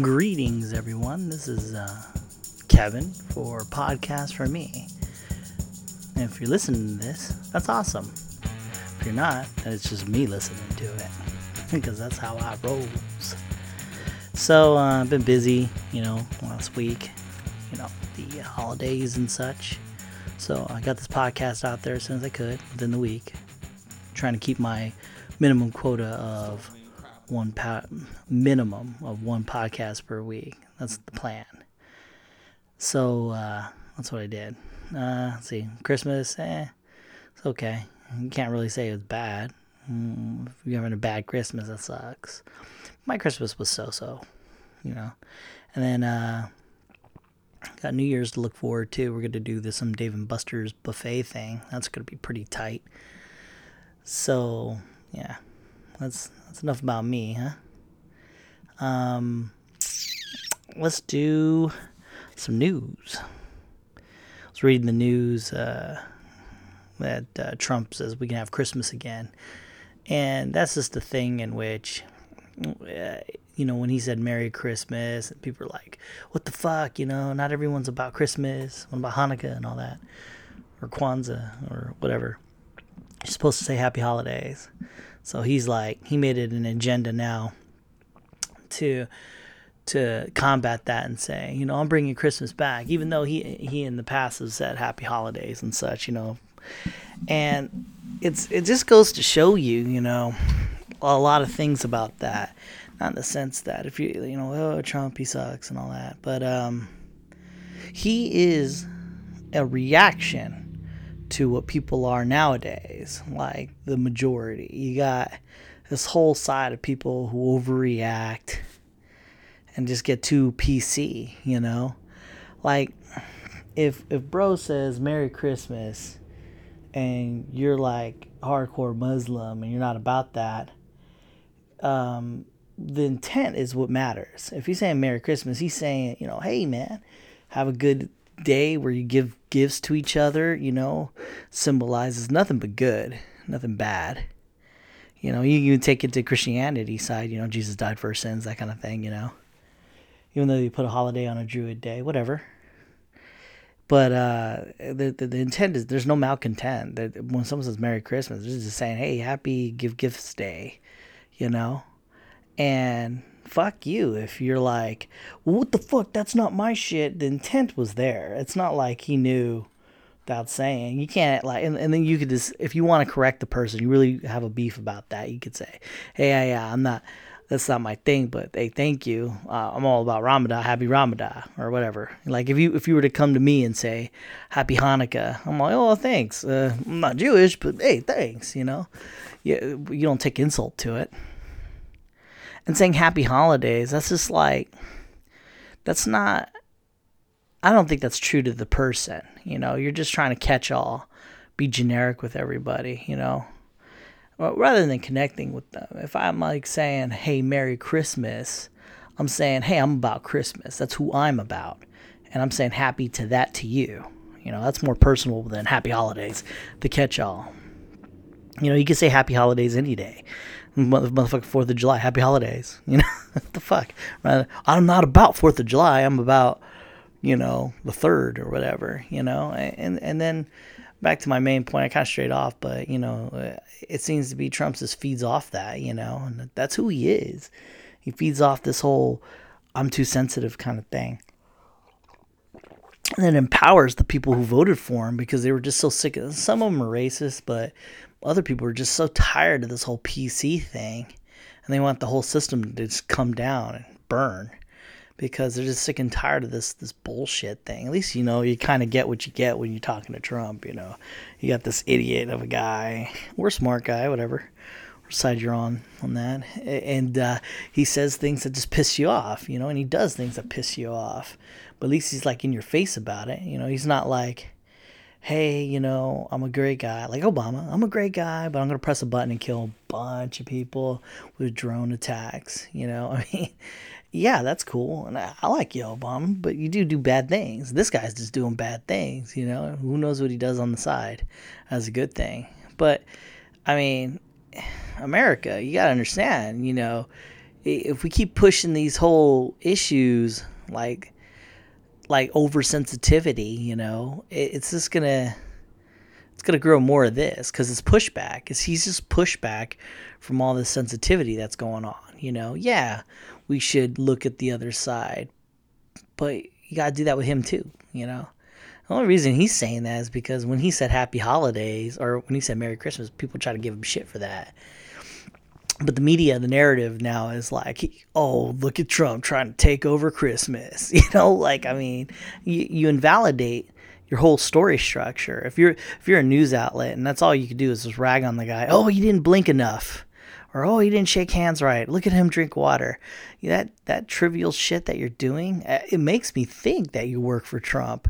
Greetings, everyone. This is uh, Kevin for Podcast for Me. And if you're listening to this, that's awesome. If you're not, then it's just me listening to it because that's how I rolls. So uh, I've been busy, you know, last week, you know, the holidays and such. So I got this podcast out there as soon as I could within the week, trying to keep my minimum quota of one po- minimum of one podcast per week. That's the plan. So uh, that's what I did. Uh, let's see, Christmas, eh, it's okay. You can't really say it's bad. Mm, if you're having a bad Christmas, that sucks. My Christmas was so-so, you know. And then uh, got New Year's to look forward to. We're gonna do this some Dave and Buster's buffet thing. That's gonna be pretty tight. So yeah, that's that's enough about me, huh? Um, let's do some news. I was reading the news uh, that uh, Trump says we can have Christmas again, and that's just the thing in which, uh, you know, when he said Merry Christmas, people are like, "What the fuck?" You know, not everyone's about Christmas. What about Hanukkah and all that, or Kwanzaa or whatever? You're supposed to say Happy Holidays. So he's like, he made it an agenda now to to combat that and say, you know, I'm bringing Christmas back, even though he he in the past has said Happy Holidays and such, you know, and it's it just goes to show you, you know, a lot of things about that. Not in the sense that if you you know, oh Trump he sucks and all that, but um, he is a reaction to what people are nowadays, like the majority. You got this whole side of people who overreact and just get too PC, you know? Like if if bro says Merry Christmas and you're like hardcore Muslim and you're not about that, um, the intent is what matters. If he's saying Merry Christmas, he's saying, you know, hey man, have a good day where you give gifts to each other, you know, symbolizes nothing but good, nothing bad. You know, you, you take it to Christianity side, you know, Jesus died for our sins, that kind of thing, you know. Even though you put a holiday on a Druid day, whatever. But uh, the, the, the intent is there's no malcontent. That when someone says Merry Christmas, they're just saying, "Hey, Happy Give Gifts Day," you know. And fuck you if you're like, well, what the fuck? That's not my shit. The intent was there. It's not like he knew without saying. You can't like, and, and then you could just, if you want to correct the person, you really have a beef about that. You could say, hey, yeah, I'm not. That's not my thing, but hey, thank you. Uh, I'm all about Ramadan, Happy Ramadan, or whatever. Like if you if you were to come to me and say Happy Hanukkah, I'm like, oh, thanks. Uh, I'm not Jewish, but hey, thanks. You know, you you don't take insult to it and saying happy holidays that's just like that's not i don't think that's true to the person you know? You're just trying to catch all be generic with everybody you know? Rather than connecting with them if i'm like saying hey merry christmas i'm saying hey i'm about christmas. That's who i'm about. And i'm saying happy to that to you. You know that's more personal than happy holidays the catch all you know you can say happy holidays any day motherfucker Fourth of July. Happy holidays. You know what the fuck? I'm not about Fourth of July. I'm about you know the third or whatever. You know, and and then back to my main point. I kind of straight off, but you know, it seems to be Trump's just feeds off that. You know, and that's who he is. He feeds off this whole "I'm too sensitive" kind of thing. And it empowers the people who voted for him because they were just so sick. Some of them are racist, but other people are just so tired of this whole PC thing, and they want the whole system to just come down and burn because they're just sick and tired of this this bullshit thing. At least you know you kind of get what you get when you're talking to Trump. You know, you got this idiot of a guy, or smart guy, whatever side you're on on that, and uh, he says things that just piss you off. You know, and he does things that piss you off. But at least he's like in your face about it. You know, he's not like hey, you know, I'm a great guy, like Obama, I'm a great guy, but I'm going to press a button and kill a bunch of people with drone attacks. You know, I mean, yeah, that's cool. And I, I like you, Obama, but you do do bad things. This guy's just doing bad things, you know, who knows what he does on the side as a good thing. But, I mean, America, you got to understand, you know, if we keep pushing these whole issues like like oversensitivity, you know, it's just gonna it's gonna grow more of this because it's pushback. Because he's just pushback from all the sensitivity that's going on. You know, yeah, we should look at the other side, but you gotta do that with him too. You know, the only reason he's saying that is because when he said Happy Holidays or when he said Merry Christmas, people try to give him shit for that but the media, the narrative now is like, oh, look at Trump trying to take over Christmas. You know, like I mean, you, you invalidate your whole story structure. If you're if you're a news outlet and that's all you can do is just rag on the guy, oh, he didn't blink enough, or oh, he didn't shake hands right. Look at him drink water. That that trivial shit that you're doing, uh, it makes me think that you work for Trump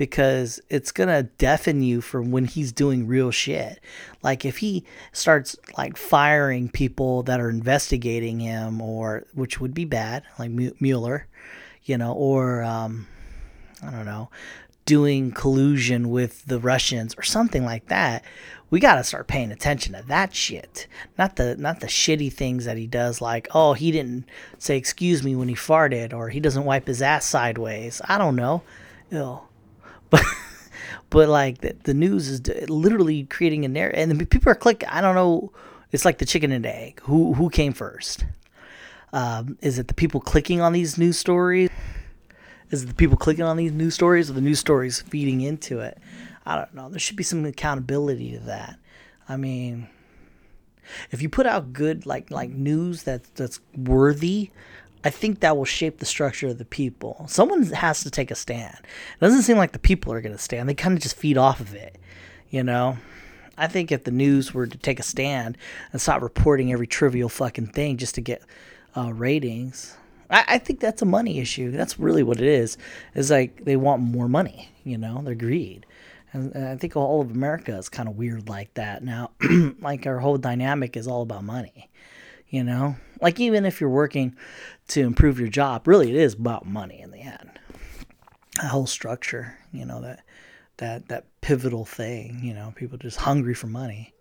because it's gonna deafen you from when he's doing real shit. Like if he starts like firing people that are investigating him, or which would be bad, like Mueller, you know, or um, I don't know, doing collusion with the Russians or something like that. We gotta start paying attention to that shit, not the not the shitty things that he does, like oh he didn't say excuse me when he farted, or he doesn't wipe his ass sideways. I don't know. Ew but but like the, the news is literally creating a narrative, and people are clicking. I don't know. It's like the chicken and egg. Who who came first? Um, is it the people clicking on these news stories? Is it the people clicking on these news stories, or the news stories feeding into it? I don't know. There should be some accountability to that. I mean, if you put out good like like news that that's worthy I think that will shape the structure of the people. Someone has to take a stand. It doesn't seem like the people are going to stand. They kind of just feed off of it, you know? I think if the news were to take a stand and stop reporting every trivial fucking thing just to get uh, ratings, I, I think that's a money issue. That's really what it is. Is like they want more money, you know? They're greed. And, and I think all of America is kind of weird like that now. like our whole dynamic is all about money you know like even if you're working to improve your job really it is about money in the end a whole structure you know that that that pivotal thing you know people just hungry for money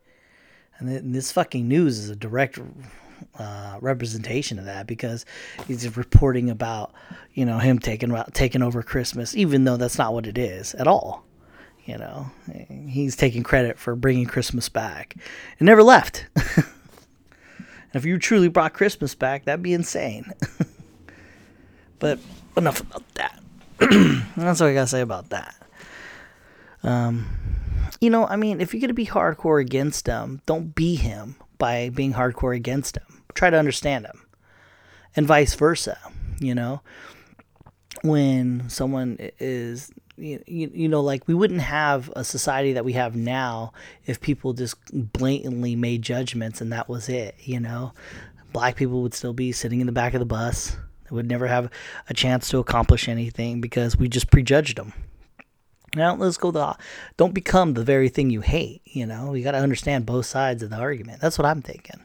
and this fucking news is a direct uh, representation of that because he's reporting about you know him taking taking over Christmas, even though that's not what it is at all. You know, he's taking credit for bringing Christmas back. It never left. if you truly brought Christmas back, that'd be insane. but enough about that. That's all I gotta say about that. Um, you know, I mean, if you're gonna be hardcore against him, don't be him by being hardcore against him. Try to understand him, and vice versa. You know, when someone is you, you know like we wouldn't have a society that we have now if people just blatantly made judgments and that was it you know? Black people would still be sitting in the back of the bus. They would never have a chance to accomplish anything because we just prejudged them. Now let's go the don't become the very thing you hate you know? You got to understand both sides of the argument. That's what i'm thinking.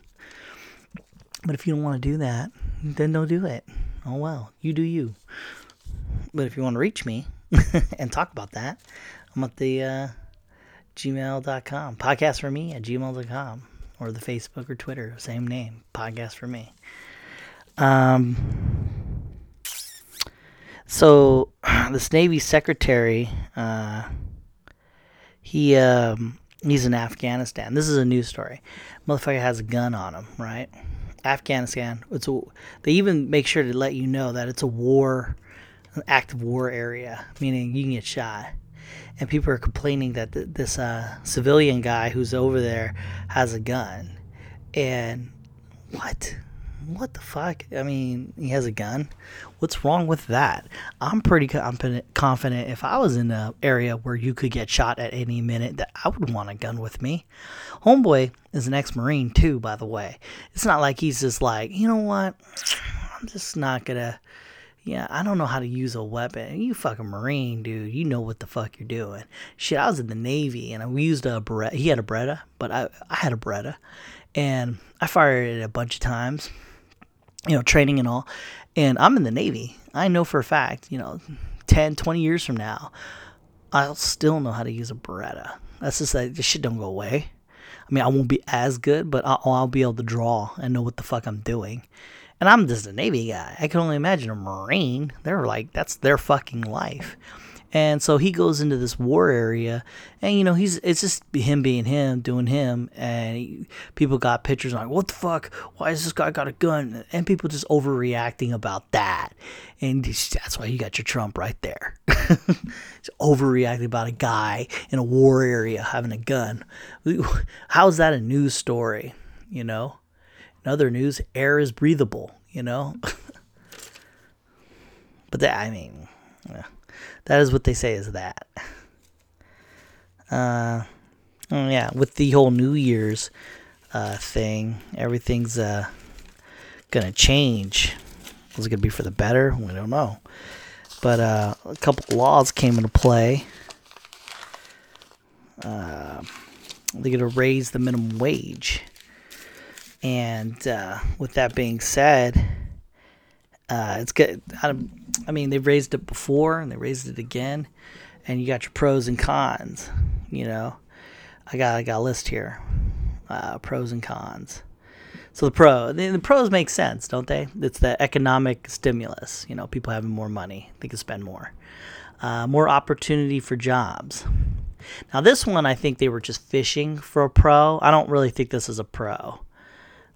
But if you don't want to do that then don't do it. Oh well you do you. But if you want to reach me and talk about that, I'm at the uh, gmail.com. Podcast for me at gmail.com or the Facebook or Twitter, same name, podcast for me. Um, so this Navy secretary, uh, he um, he's in Afghanistan. This is a news story. Motherfucker has a gun on him, right? Afghanistan. It's a, they even make sure to let you know that it's a war active war area, meaning you can get shot. And people are complaining that th- this uh, civilian guy who's over there has a gun. And what? What the fuck? I mean, he has a gun. What's wrong with that? I'm pretty confident, confident if I was in an area where you could get shot at any minute that I would want a gun with me. Homeboy is an ex-marine too, by the way. It's not like he's just like, you know what? I'm just not gonna yeah, I don't know how to use a weapon. You fucking Marine, dude. You know what the fuck you're doing. Shit, I was in the Navy and we used a Beretta. He had a Beretta, but I, I had a Beretta. And I fired it a bunch of times, you know, training and all. And I'm in the Navy. I know for a fact, you know, 10, 20 years from now, I'll still know how to use a Beretta. That's just like, this shit don't go away. I mean, I won't be as good, but I'll, I'll be able to draw and know what the fuck I'm doing And I'm just a Navy guy. I can only imagine a Marine. They're like, that's their fucking life. And so he goes into this war area, and you know he's it's just him being him, doing him, and he, people got pictures like, "What the fuck? Why has this guy got a gun?" And people just overreacting about that, and that's why you got your Trump right there. Overreacting about a guy in a war area having a gun. How's that a news story? You know, in other news, air is breathable. You know, but that I mean. That is what they say is that. Uh, oh yeah, with the whole New Year's uh, thing, everything's uh, gonna change. Is it gonna be for the better? We don't know. But uh, a couple laws came into play. Uh, they're gonna raise the minimum wage, and uh, with that being said, uh, it's good. I mean, they've raised it before and they raised it again, and you got your pros and cons. You know, I got I got a list here, uh, pros and cons. So the pro, the, the, pros make sense, don't they? It's the economic stimulus. You know, people having more money, they can spend more. Uh, more opportunity for jobs. Now this one, I think they were just fishing for a pro. I don't really think this is a pro.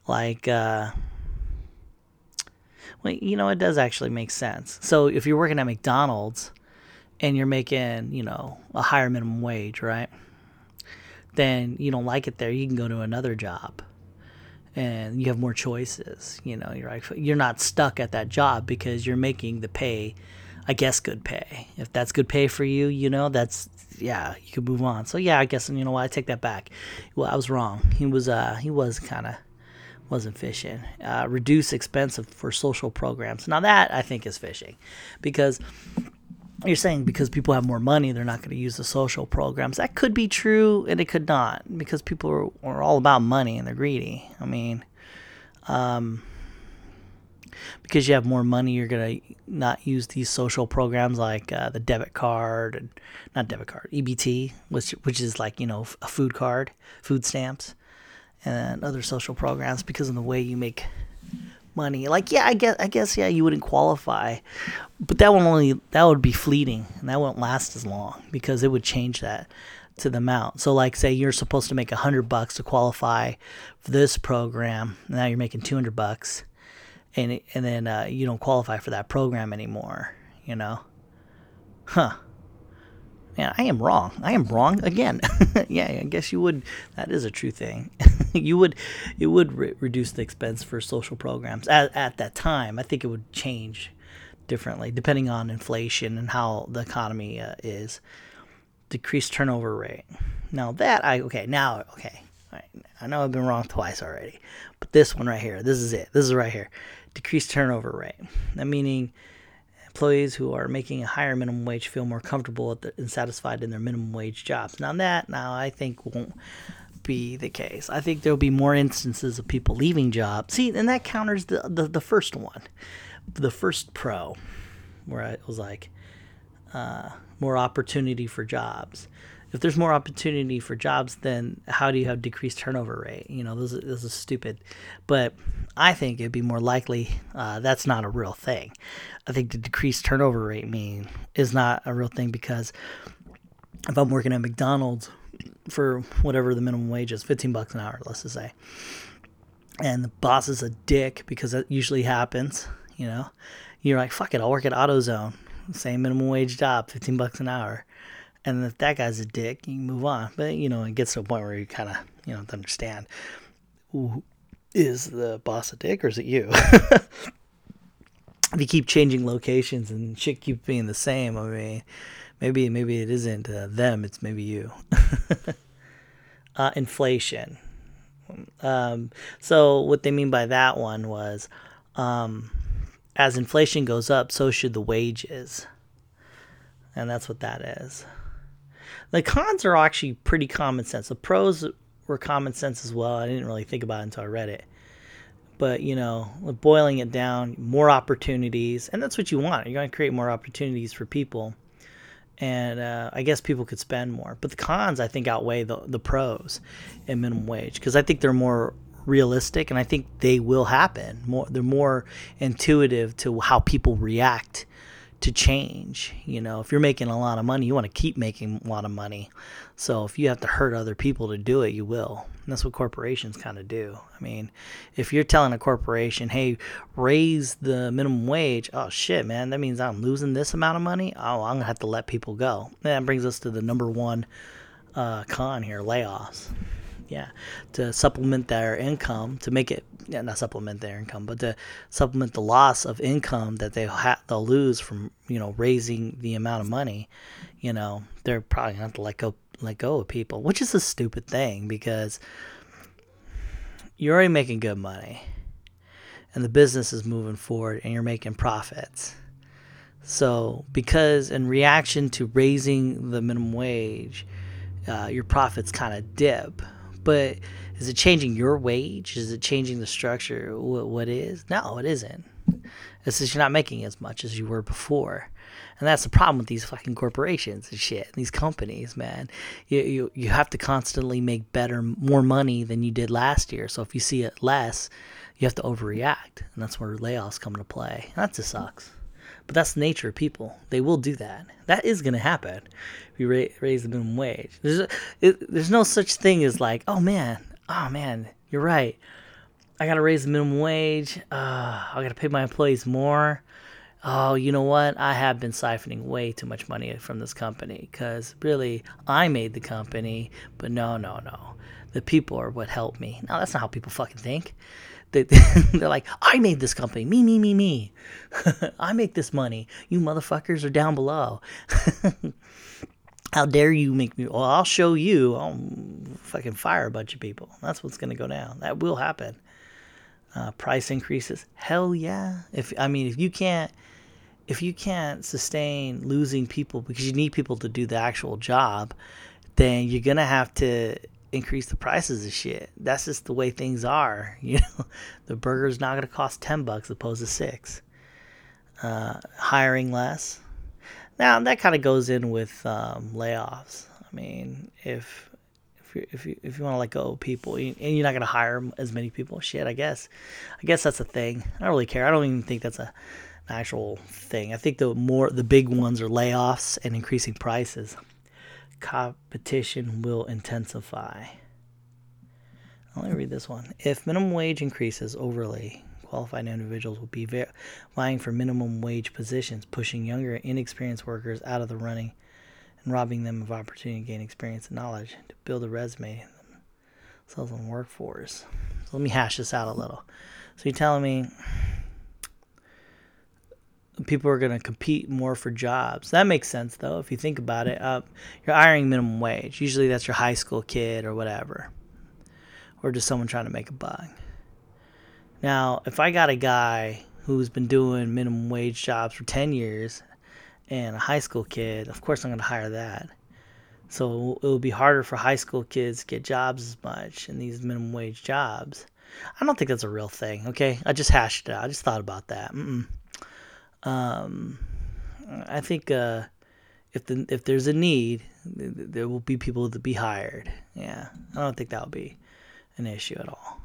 Like. Uh, well, you know, it does actually make sense. So if you're working at McDonald's and you're making, you know, a higher minimum wage, right? Then you don't like it there, you can go to another job. And you have more choices, you know, you're actually, you're not stuck at that job because you're making the pay, I guess good pay. If that's good pay for you, you know, that's yeah, you could move on. So yeah, I guess and you know what, I take that back. Well, I was wrong. He was uh he was kind of wasn't fishing. Uh, reduce expense for social programs. Now that I think is fishing, because you're saying because people have more money, they're not going to use the social programs. That could be true, and it could not, because people are, are all about money and they're greedy. I mean, um, because you have more money, you're going to not use these social programs like uh, the debit card and not debit card, EBT, which which is like you know a food card, food stamps and other social programs because of the way you make money. Like, yeah, I guess, I guess, yeah, you wouldn't qualify, but that would only that would be fleeting, and that wouldn't last as long because it would change that to the amount. So, like, say you're supposed to make a hundred bucks to qualify for this program, now you're making two hundred bucks, and and then uh, you don't qualify for that program anymore. You know, huh? Yeah, I am wrong. I am wrong again. yeah, I guess you would. That is a true thing. you would, it would re- reduce the expense for social programs at, at that time. I think it would change differently depending on inflation and how the economy uh, is. Decreased turnover rate. Now that I okay now okay. Right, I know I've been wrong twice already, but this one right here, this is it. This is right here. Decreased turnover rate. That meaning employees who are making a higher minimum wage feel more comfortable the, and satisfied in their minimum wage jobs. Now that now I think won't be the case. I think there'll be more instances of people leaving jobs. See, and that counters the the, the first one, the first pro, where it was like uh, more opportunity for jobs if there's more opportunity for jobs, then how do you have decreased turnover rate? You know, this is, this is stupid. But I think it'd be more likely uh, that's not a real thing. I think the decreased turnover rate mean is not a real thing because if I'm working at McDonald's for whatever the minimum wage is, 15 bucks an hour, let's just say, and the boss is a dick because that usually happens, you know, you're like, fuck it, I'll work at AutoZone, same minimum wage job, 15 bucks an hour and if that guy's a dick, you move on. But you know, it gets to a point where you kind of you know understand. Is the boss a dick or is it you? if you keep changing locations and shit keeps being the same, I mean, maybe maybe it isn't uh, them, it's maybe you. uh, inflation. Um, so what they mean by that one was, um, as inflation goes up, so should the wages, and that's what that is. The cons are actually pretty common sense. The pros were common sense as well. I didn't really think about it until I read it. But, you know, boiling it down, more opportunities, and that's what you want. You're going to create more opportunities for people. And uh, I guess people could spend more. But the cons, I think, outweigh the, the pros in minimum wage because I think they're more realistic, and I think they will happen. More, they're more intuitive to how people react to change. You know, if you're making a lot of money, you want to keep making a lot of money. So if you have to hurt other people to do it, you will. And that's what corporations kind of do. I mean, if you're telling a corporation, hey, raise the minimum wage, oh shit, man, that means I'm losing this amount of money. Oh, I'm going to have to let people go. And that brings us to the number one uh, con here layoffs. Yeah, to supplement their income, to make it yeah, not supplement their income, but to supplement the loss of income that they ha- they'll lose from you know raising the amount of money, you know they're probably gonna have to let go let go of people, which is a stupid thing because you're already making good money, and the business is moving forward, and you're making profits. So because in reaction to raising the minimum wage, uh, your profits kind of dip, but is it changing your wage? Is it changing the structure? What, what is? No, it isn't. It's just you're not making as much as you were before. And that's the problem with these fucking corporations and shit, these companies, man. You, you, you have to constantly make better, more money than you did last year. So if you see it less, you have to overreact. And that's where layoffs come into play. And That just sucks. But that's the nature of people. They will do that. That is going to happen if ra- raise the minimum wage. There's, a, it, there's no such thing as like, oh man, oh man, you're right. I got to raise the minimum wage. Uh, I got to pay my employees more. Oh, you know what? I have been siphoning way too much money from this company because really I made the company, but no, no, no. The people are what helped me. No, that's not how people fucking think. They, they're like, I made this company. Me, me, me, me. I make this money. You motherfuckers are down below. How dare you make me? Well, I'll show you. I'll fucking fire a bunch of people. That's what's going to go down. That will happen. Uh, price increases. Hell yeah. If I mean, if you can't, if you can't sustain losing people because you need people to do the actual job, then you're gonna have to increase the prices of shit. That's just the way things are. You know, the burger's not gonna cost ten bucks opposed to six. Uh, hiring less. Now that kind of goes in with um, layoffs. I mean, if if you if you if you want to let go of people and you're not gonna hire as many people, shit. I guess, I guess that's a thing. I don't really care. I don't even think that's a an actual thing. I think the more the big ones are layoffs and increasing prices. Competition will intensify. Let me read this one. If minimum wage increases overly, qualified individuals will be vying for minimum wage positions, pushing younger, inexperienced workers out of the running and robbing them of opportunity to gain experience and knowledge to build a resume themselves in the workforce. So let me hash this out a little. So you're telling me people are going to compete more for jobs. That makes sense, though, if you think about it. Uh, you're hiring minimum wage. Usually that's your high school kid or whatever, or just someone trying to make a buck. Now, if I got a guy who's been doing minimum wage jobs for 10 years and a high school kid, of course I'm going to hire that. So it will be harder for high school kids to get jobs as much in these minimum wage jobs. I don't think that's a real thing, okay? I just hashed it out. I just thought about that. Mm-mm. Um, I think uh, if the if there's a need, there will be people to be hired. Yeah, I don't think that will be an issue at all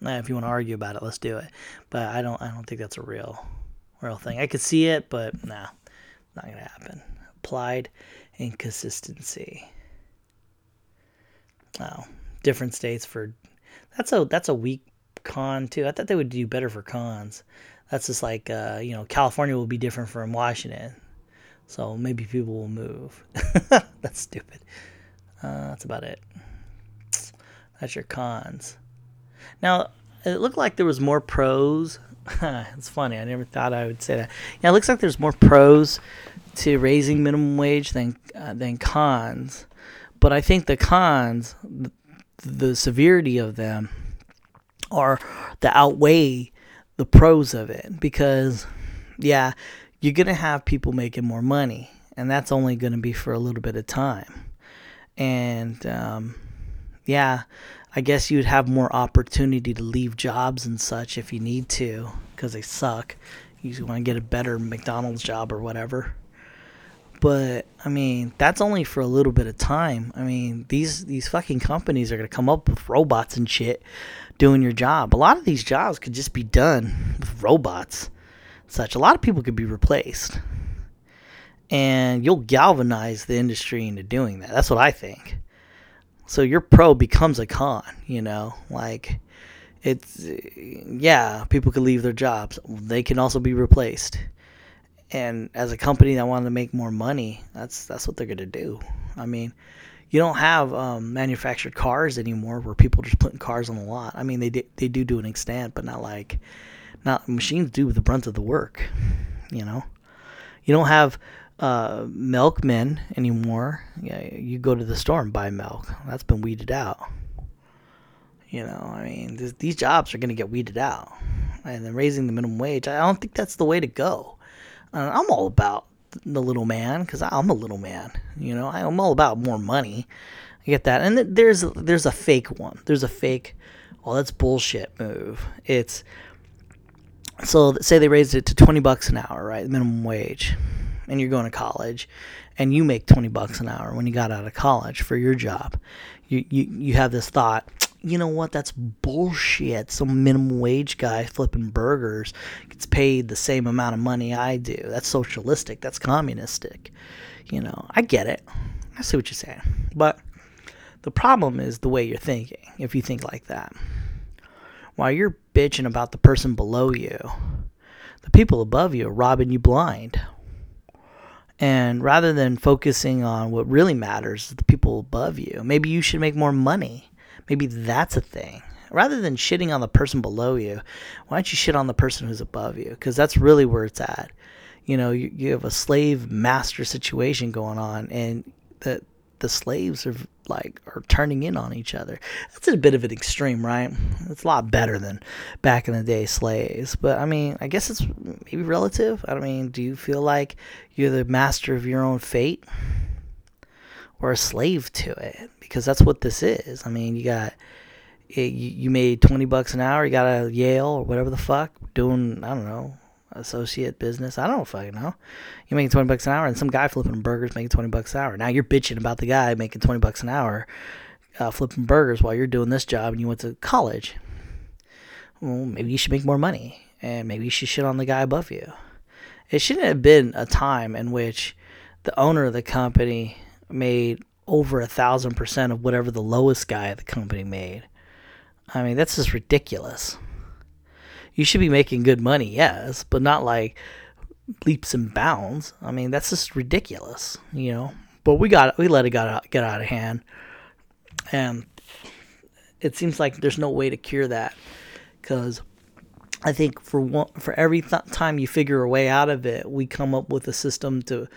Now, if you want to argue about it, let's do it. But I don't I don't think that's a real real thing. I could see it, but no, nah, not gonna happen. Applied inconsistency. Oh, different states for that's a that's a weak con too. I thought they would do better for cons. That's just like uh, you know California will be different from Washington, so maybe people will move. that's stupid. Uh, that's about it. That's your cons. Now, it looked like there was more pros. it's funny. I never thought I would say that. Yeah, it looks like there's more pros to raising minimum wage than uh, than cons. But I think the cons, the, the severity of them, are the outweigh the pros of it because, yeah, you're gonna have people making more money, and that's only gonna be for a little bit of time. And um, yeah, I guess you'd have more opportunity to leave jobs and such if you need to because they suck. You want to get a better McDonald's job or whatever. But I mean, that's only for a little bit of time. I mean, these these fucking companies are gonna come up with robots and shit doing your job. A lot of these jobs could just be done with robots. Such a lot of people could be replaced. And you'll galvanize the industry into doing that. That's what I think. So your pro becomes a con, you know, like it's yeah, people could leave their jobs. They can also be replaced. And as a company that wanted to make more money, that's that's what they're gonna do. I mean, you don't have um, manufactured cars anymore where people are just putting cars on the lot. I mean, they do, they do to an extent, but not like not machines do the brunt of the work. You know, you don't have uh, milkmen anymore. Yeah, you go to the store and buy milk. That's been weeded out. You know, I mean, th- these jobs are going to get weeded out, and then raising the minimum wage. I don't think that's the way to go. Uh, I'm all about the little man because I'm a little man. You know, I'm all about more money. I get that, and there's there's a fake one. There's a fake. Oh, that's bullshit move. It's so say they raised it to 20 bucks an hour, right? Minimum wage. And you're going to college and you make 20 bucks an hour when you got out of college for your job. You you you have this thought, you know what? That's bullshit. Some minimum wage guy flipping burgers gets paid the same amount of money I do. That's socialistic. That's communistic. You know, I get it. I see what you're saying. But the problem is the way you're thinking, if you think like that. While you're bitching about the person below you, the people above you are robbing you blind. And rather than focusing on what really matters, the people above you, maybe you should make more money. Maybe that's a thing. Rather than shitting on the person below you, why don't you shit on the person who's above you? Because that's really where it's at. You know, you, you have a slave master situation going on, and the the slaves are like are turning in on each other. That's a bit of an extreme, right? It's a lot better than back in the day slaves. But I mean, I guess it's maybe relative. I mean, do you feel like you're the master of your own fate or a slave to it? Because that's what this is. I mean, you got you made 20 bucks an hour, you got a Yale or whatever the fuck doing, I don't know, associate business. I don't fucking know. You're making 20 bucks an hour, and some guy flipping burgers making 20 bucks an hour. Now you're bitching about the guy making 20 bucks an hour uh, flipping burgers while you're doing this job and you went to college. Well, maybe you should make more money, and maybe you should shit on the guy above you. It shouldn't have been a time in which the owner of the company made over a thousand percent of whatever the lowest guy at the company made. I mean, that's just ridiculous you should be making good money, yes, but not like leaps and bounds. I mean, that's just ridiculous, you know. But we got we let it get out, get out of hand, and it seems like there's no way to cure that because I think for one, for every th- time you figure a way out of it, we come up with a system to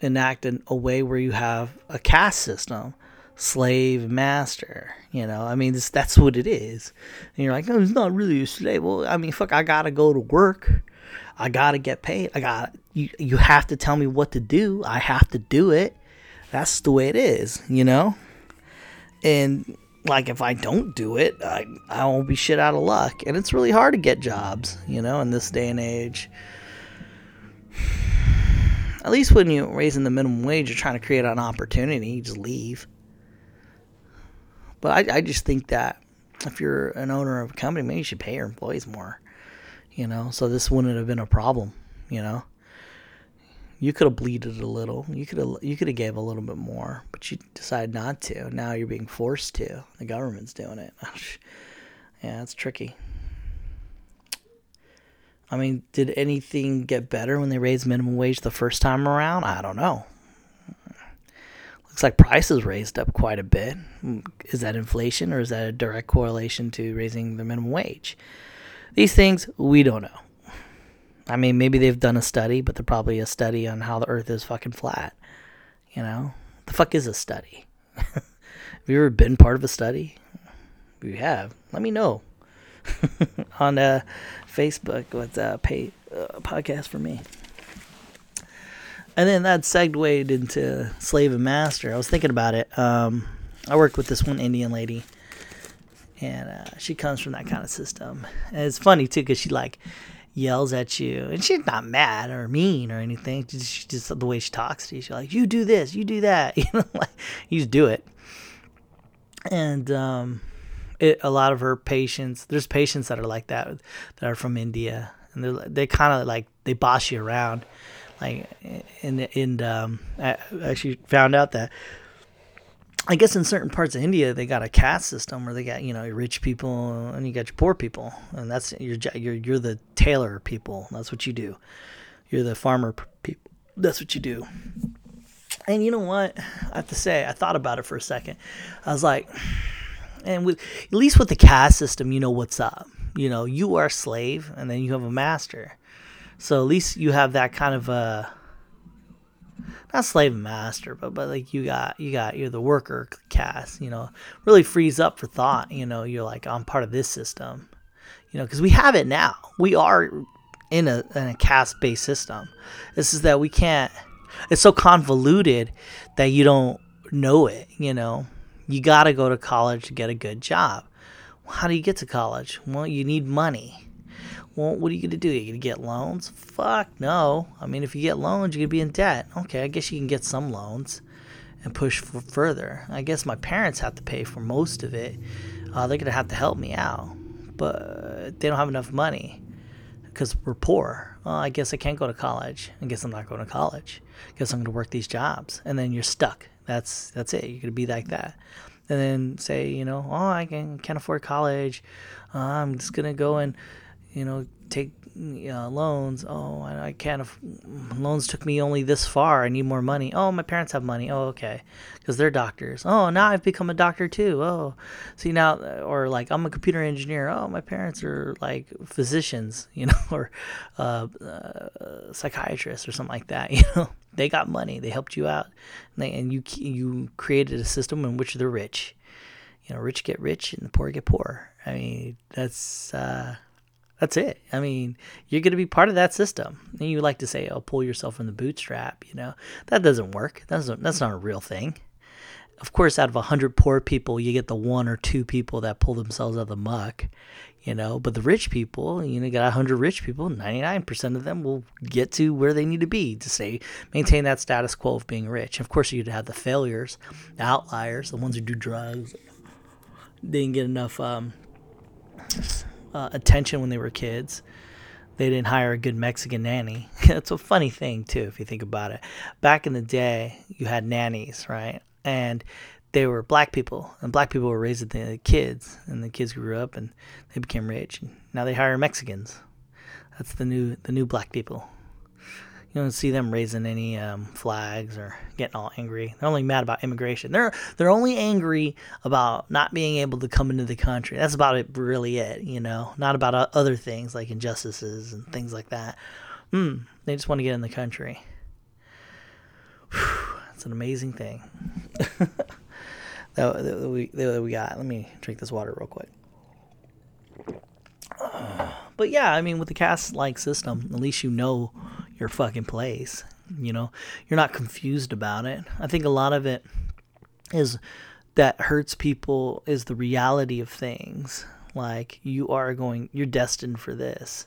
enact an, a way where you have a caste system slave master. You know, I mean, that's what it is. And you're like, no, it's not really a slave. Well, I mean, fuck, I gotta go to work. I gotta get paid. I got you. You have to tell me what to do. I have to do it. That's the way it is. You know. And like, if I don't do it, I I won't be shit out of luck. And it's really hard to get jobs. You know, in this day and age. At least when you're raising the minimum wage, you're trying to create an opportunity. You just leave. But I, I just think that if you're an owner of a company, maybe you should pay your employees more. You know, so this wouldn't have been a problem. You know, you could have bleeded a little. You could have you could have gave a little bit more, but you decided not to. Now you're being forced to. The government's doing it. yeah, it's tricky. I mean, did anything get better when they raised minimum wage the first time around? I don't know. Looks like prices raised up quite a bit. Is that inflation or is that a direct correlation to raising the minimum wage? These things we don't know. I mean, maybe they've done a study, but they're probably a study on how the earth is fucking flat. You know? The fuck is a study? have you ever been part of a study? If you have, let me know. on uh, Facebook, with uh, pay uh, podcast for me? and then that segued into slave and master. I was thinking about it. Um, I work with this one Indian lady, and uh, she comes from that kind of system. And it's funny too because she like, yells at you, and she's not mad or mean or anything. Just, just the way she talks to you. She's like, "You do this, you do that," you know, like you just do it. And um, it, a lot of her patients, there's patients that are like that that are from India, and they they kind of like they boss you around. Like, and and um, I actually found out that I guess in certain parts of India they got a caste system where they got you know your rich people and you got your poor people, and that's you're you're you're the tailor people. That's what you do. You're the farmer people. That's what you do. And you know what? I have to say, I thought about it for a second. I was like, and with at least with the caste system, you know what's up. You know, you are a slave, and then you have a master. So at least you have that kind of a not slave master, but but like you got you got you're the worker caste. You know, really frees up for thought. You know, you're like I'm part of this system. You know, because we have it now. We are in a in a caste based system. This is that we can't. It's so convoluted that you don't know it. You know, you got to go to college to get a good job. How do you get to college? Well, you need money. Well, what are you going to do? Are you going to get loans? Fuck no. I mean, if you get loans, you're going to be in debt. Okay, I guess you can get some loans and push further. I guess my parents have to pay for most of it. Uh, they're going to have to help me out, but they don't have enough money because we're poor. Well, I guess I can't go to college. I guess I'm not going to college. I guess I'm going to work these jobs, and then you're stuck. That's that's it. You're to be like that and then say, you know, oh, I can, can't afford college. Uh, I'm just gonna go and, you know, take uh, loans. Oh, I, can't. Aff- loans took me only this far. I need more money. Oh, my parents have money. Oh, okay, because they're doctors. Oh, now I've become a doctor too. Oh, see now, or like I'm a computer engineer. Oh, my parents are like physicians, you know, or uh, uh, psychiatrists or something like that. You know, they got money. They helped you out, and, they, and you you created a system in which they're rich. You know, rich get rich and the poor get poor. I mean, that's uh, that's it. I mean, you're going to be part of that system. And you like to say, "Oh, pull yourself from the bootstrap." You know, that doesn't work. That's that's not a real thing. Of course, out of a hundred poor people, you get the one or two people that pull themselves out of the muck. You know, but the rich people, you know, you got a hundred rich people. Ninety nine percent of them will get to where they need to be to say maintain that status quo of being rich. Of course, you'd have the failures, the outliers, the ones who do drugs, didn't get enough. Um, uh, attention when they were kids. They didn't hire a good Mexican nanny. That's a funny thing too, if you think about it. Back in the day, you had nannies, right? And they were black people, and black people were raising the kids, and the kids grew up and they became rich. And now they hire Mexicans. That's the new the new black people. You don't see them raising any um, flags or getting all angry. They're only mad about immigration. They're they're only angry about not being able to come into the country. That's about it, really. It you know, not about other things like injustices and things like that. Mm, they just want to get in the country. That's an amazing thing that, that, we that we got. Let me drink this water real quick. Uh, but yeah, I mean, with the caste like system, at least you know your fucking place. You know, you're not confused about it. I think a lot of it is that hurts people is the reality of things. Like you are going, you're destined for this.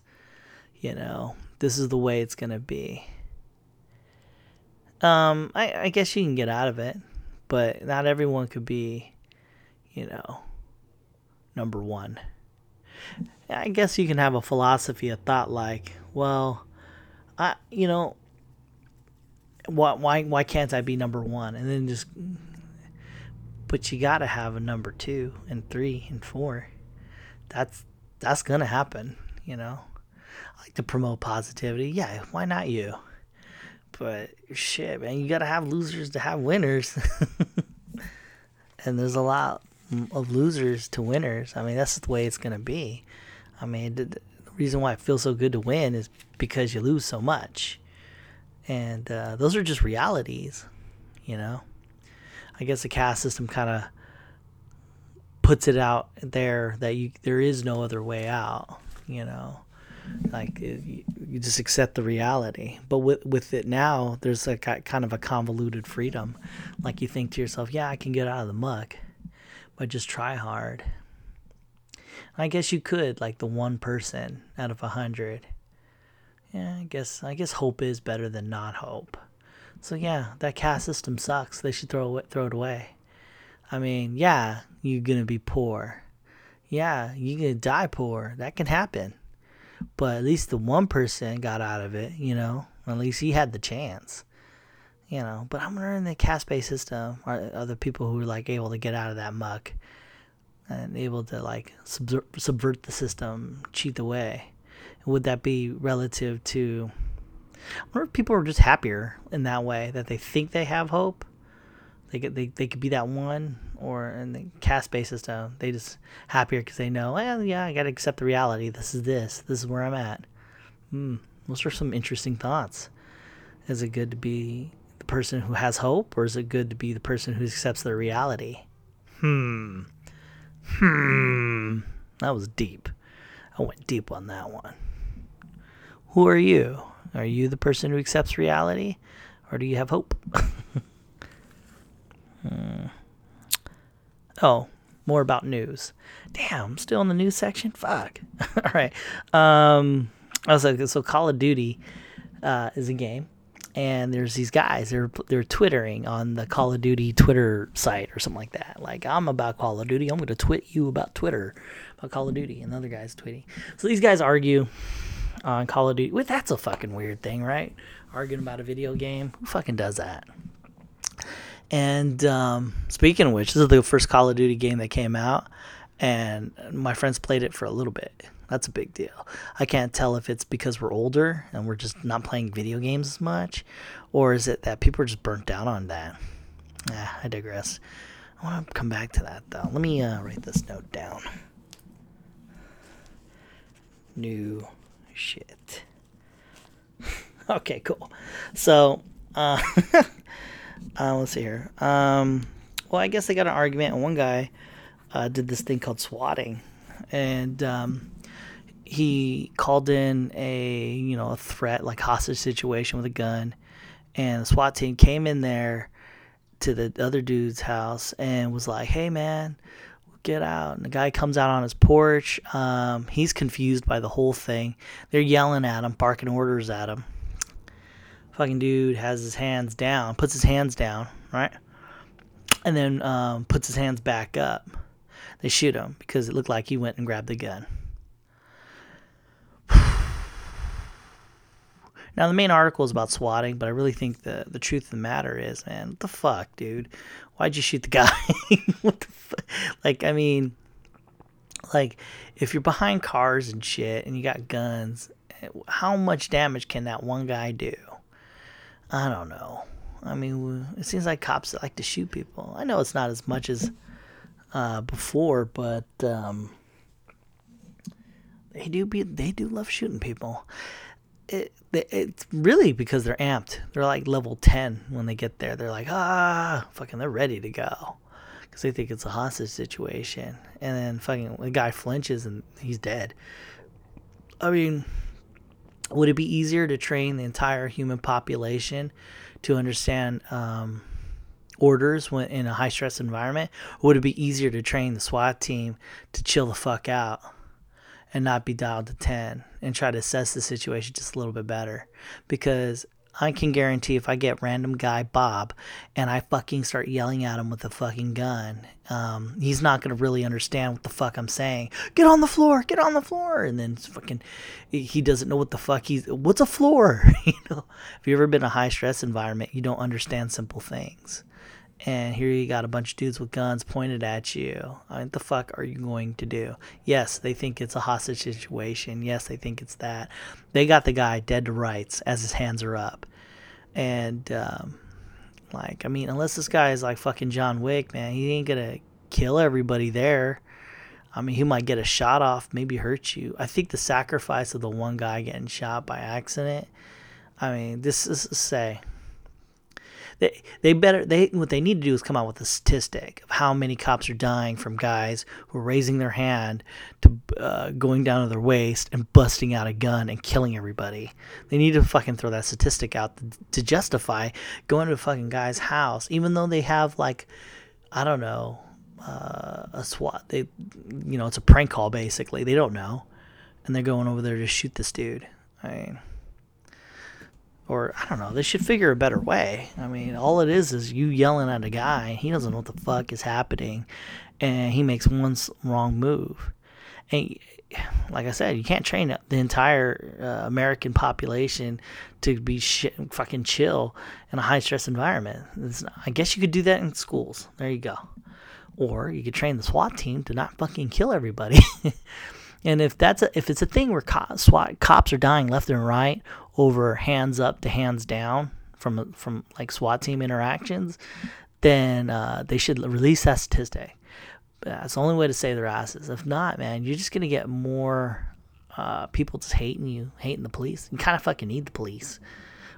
You know, this is the way it's gonna be. Um, I, I guess you can get out of it, but not everyone could be, you know, number one. I guess you can have a philosophy, a thought like, well, I you know why why why can't I be number one? And then just but you gotta have a number two and three and four. That's that's gonna happen, you know. I like to promote positivity. Yeah, why not you? But shit, man, you gotta have losers to have winners. and there's a lot of losers to winners. I mean, that's the way it's gonna be. I mean, the reason why it feels so good to win is because you lose so much. And uh, those are just realities, you know. I guess the caste system kind of puts it out there that you there is no other way out, you know. Like it, you just accept the reality. But with with it now, there's a kind of a convoluted freedom. Like you think to yourself, yeah, I can get out of the muck, but just try hard I guess you could, like the one person out of a hundred. Yeah, I guess I guess hope is better than not hope. So yeah, that caste system sucks. They should throw it throw it away. I mean, yeah, you're gonna be poor. Yeah, you're gonna die poor. That can happen. But at least the one person got out of it, you know. At least he had the chance. You know, but I'm wondering the caste based system are, are the people who are like able to get out of that muck and able to like subvert, subvert the system, cheat the way. Would that be relative to? I wonder if people are just happier in that way that they think they have hope. They could they, they could be that one, or in the caste basis system, they just happier because they know, well, yeah, I got to accept the reality. This is this. This is where I'm at. Hmm. Those are some interesting thoughts. Is it good to be the person who has hope, or is it good to be the person who accepts the reality? Hmm. Hmm. That was deep. I went deep on that one. Who are you? Are you the person who accepts reality, or do you have hope? hmm. Oh, more about news. Damn, I'm still in the news section. Fuck. All right. Um, I was like, so Call of Duty uh, is a game, and there's these guys. They're they're twittering on the Call of Duty Twitter site or something like that. Like I'm about Call of Duty. I'm going to twit you about Twitter about Call of Duty, and the other guys tweeting. So these guys argue on Call of Duty. Well, that's a fucking weird thing, right? Arguing about a video game. Who fucking does that? And um, speaking of which, this is the first Call of Duty game that came out, and my friends played it for a little bit. That's a big deal. I can't tell if it's because we're older and we're just not playing video games as much, or is it that people are just burnt out on that? Ah, I digress. I want to come back to that though. Let me uh, write this note down. New shit. okay, cool. So, uh, uh, let's see here. Um, well, I guess they got an argument, and one guy uh, did this thing called swatting, and um, he called in a you know a threat like hostage situation with a gun, and the SWAT team came in there to the other dude's house and was like, "Hey, man." Get out. And the guy comes out on his porch. Um, he's confused by the whole thing. They're yelling at him, barking orders at him fucking dude has his hands down, puts his hands down, right? And then um, puts his hands back up. They shoot him because it looked like he went and grabbed the gun. Now the main article is about swatting, but I really think the the truth of the matter is, man, what the fuck, dude? Why'd you shoot the guy? what the? Like, I mean, like if you're behind cars and shit and you got guns, how much damage can that one guy do? I don't know. I mean, it seems like cops like to shoot people. I know it's not as much as uh, before, but um, they do be they do love shooting people. It, it's really because they're amped. They're like level ten when they get there. They're like ah, fucking, they're ready to go because they think it's a hostage situation. And then fucking the guy flinches and he's dead. I mean, would it be easier to train the entire human population to understand um, orders when in a high stress environment? Or would it be easier to train the SWAT team to chill the fuck out and not be dialed to 10 and try to assess the situation just a little bit better? Because I can guarantee if I get random guy Bob and I fucking start yelling at him with a fucking gun, um, he's not gonna really understand what the fuck I'm saying. Get on the floor, get on the floor, and then fucking he doesn't know what the fuck he's. What's a floor? you know, if you've ever been in a high stress environment, you don't understand simple things. And here you got a bunch of dudes with guns pointed at you. What the fuck are you going to do? Yes, they think it's a hostage situation. Yes, they think it's that. They got the guy dead to rights as his hands are up. And, um, like, I mean, unless this guy is like fucking John Wick, man, he ain't gonna kill everybody there. I mean, he might get a shot off, maybe hurt you. I think the sacrifice of the one guy getting shot by accident. I mean, this is say they they better they what they need to do is come out with a statistic of how many cops are dying from guys who are raising their hand to uh, going down to their waist and busting out a gun and killing everybody. They need to fucking throw that statistic out to, to justify going to a fucking guy's house, even though they have like I don't know uh, a SWAT. They you know it's a prank call basically. They don't know, and they're going over there to shoot this dude. I mean or I don't know, they should figure a better way. I mean, all it is is you yelling at a guy, he doesn't know what the fuck is happening, and he makes one wrong move. And like I said, you can't train the entire uh, American population to be shit, fucking chill in a high stress environment. Not, I guess you could do that in schools. There you go. Or you could train the SWAT team to not fucking kill everybody. and if that's a, if it's a thing where co- SWAT cops are dying left and right over hands up to hands down from from like SWAT team interactions, then uh, they should release that statistic. That's the only way to save their asses. If not, man, you're just gonna get more uh, people just hating you, hating the police. You kind of fucking need the police,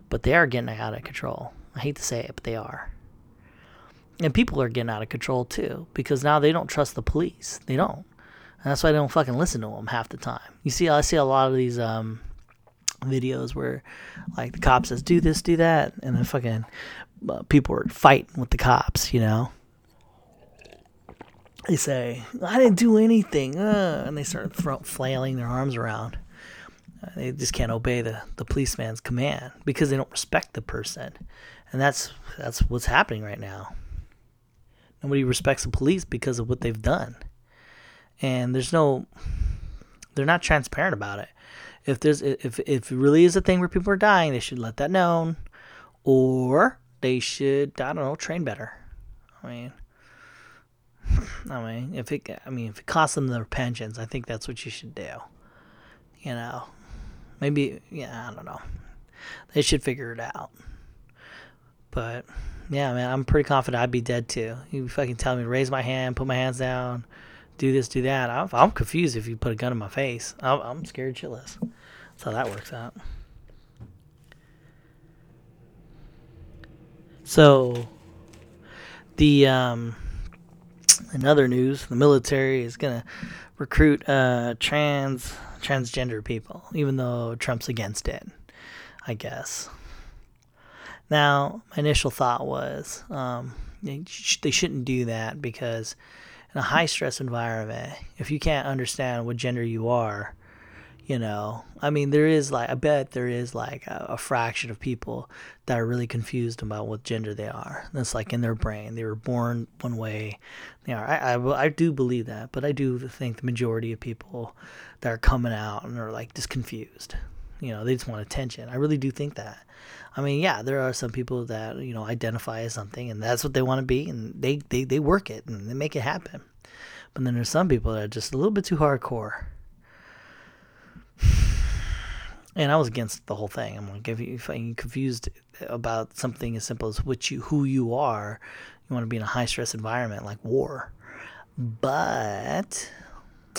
but they are getting out of control. I hate to say it, but they are. And people are getting out of control too because now they don't trust the police. They don't, and that's why they don't fucking listen to them half the time. You see, I see a lot of these um, videos where, like, the cop says, "Do this, do that," and then fucking uh, people are fighting with the cops. You know they say, I didn't do anything. Uh, and they start flailing their arms around. Uh, they just can't obey the, the policeman's command because they don't respect the person. And that's that's what's happening right now. Nobody respects the police because of what they've done. And there's no they're not transparent about it. If there's if if it really is a thing where people are dying, they should let that known. Or they should, I don't know, train better. I mean I mean, if it, I mean, if it costs them their pensions, I think that's what you should do. You know, maybe, yeah, I don't know. They should figure it out. But yeah, man, I'm pretty confident I'd be dead too. You fucking tell me raise my hand, put my hands down, do this, do that. I'm, I'm confused if you put a gun in my face. I'm, I'm scared shitless. That's how that works out. So, the um, in other news, the military is to recruit uh, trans transgender people, even though Trump's against it. I guess. Now, my initial thought was um, they, sh- they shouldn't do that because in a high stress environment, if you can't understand what gender you are, you know i mean there is like i bet there is like a, a, fraction of people that are really confused about what gender they are. That's like in their brain. They were born one way. They are I, I, I do believe that but i do think the majority of people that are coming out and are like just confused you know they just want attention. I really do think that i mean yeah there are some people that you know identify as something and that's what they want to be and they, they they work it and they make it happen but then there's some people that are just a little bit too hardcore and I was against the whole thing. I'm like, if, you, if I'm confused about something as simple as which you, who you are, you want to be in a high stress environment like war. But